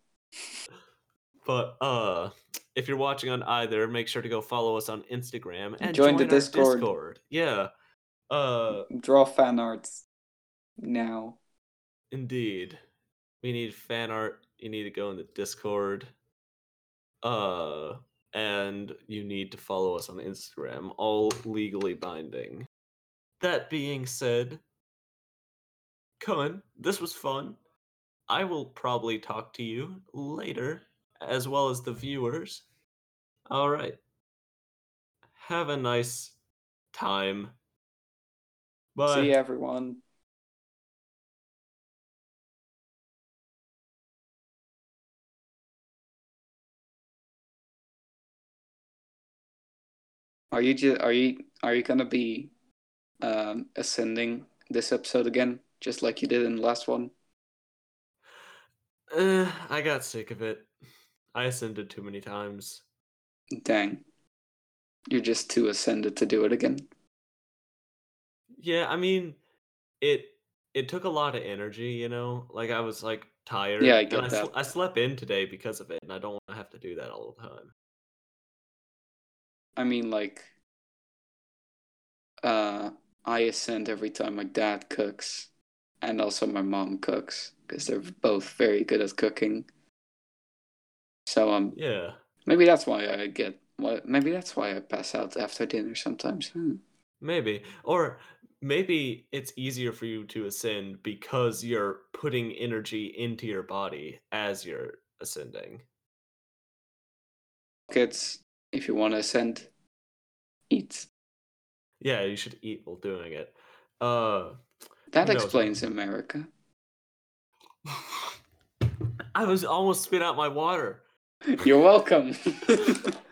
But uh, if you're watching on either, make sure to go follow us on Instagram and Join the Discord. Discord. Yeah. Uh, Draw fan arts now. indeed. We need fan art. You need to go in the Discord. Uh, and you need to follow us on Instagram. All legally binding. That being said, Cohen, this was fun. I will probably talk to you later, as well as the viewers. All right. Have a nice time. Bye. See everyone. Are you just are you are you gonna be um ascending this episode again, just like you did in the last one? Uh, I got sick of it. I ascended too many times. Dang. You're just too ascended to do it again. Yeah, I mean, it it took a lot of energy, you know. Like I was like tired. Yeah, I and get I, that. sl- I slept in today because of it, and I don't want to have to do that all the time. I mean like uh I ascend every time my dad cooks and also my mom cooks because they're both very good at cooking. So um Yeah. maybe that's why I get what maybe that's why I pass out after dinner sometimes. Hmm. Maybe. Or maybe it's easier for you to ascend because you're putting energy into your body as you're ascending. Kids, if you want to ascend, eat. Yeah, you should eat while doing it. Uh That Who knows? explains America. I was almost spit out my water. You're welcome.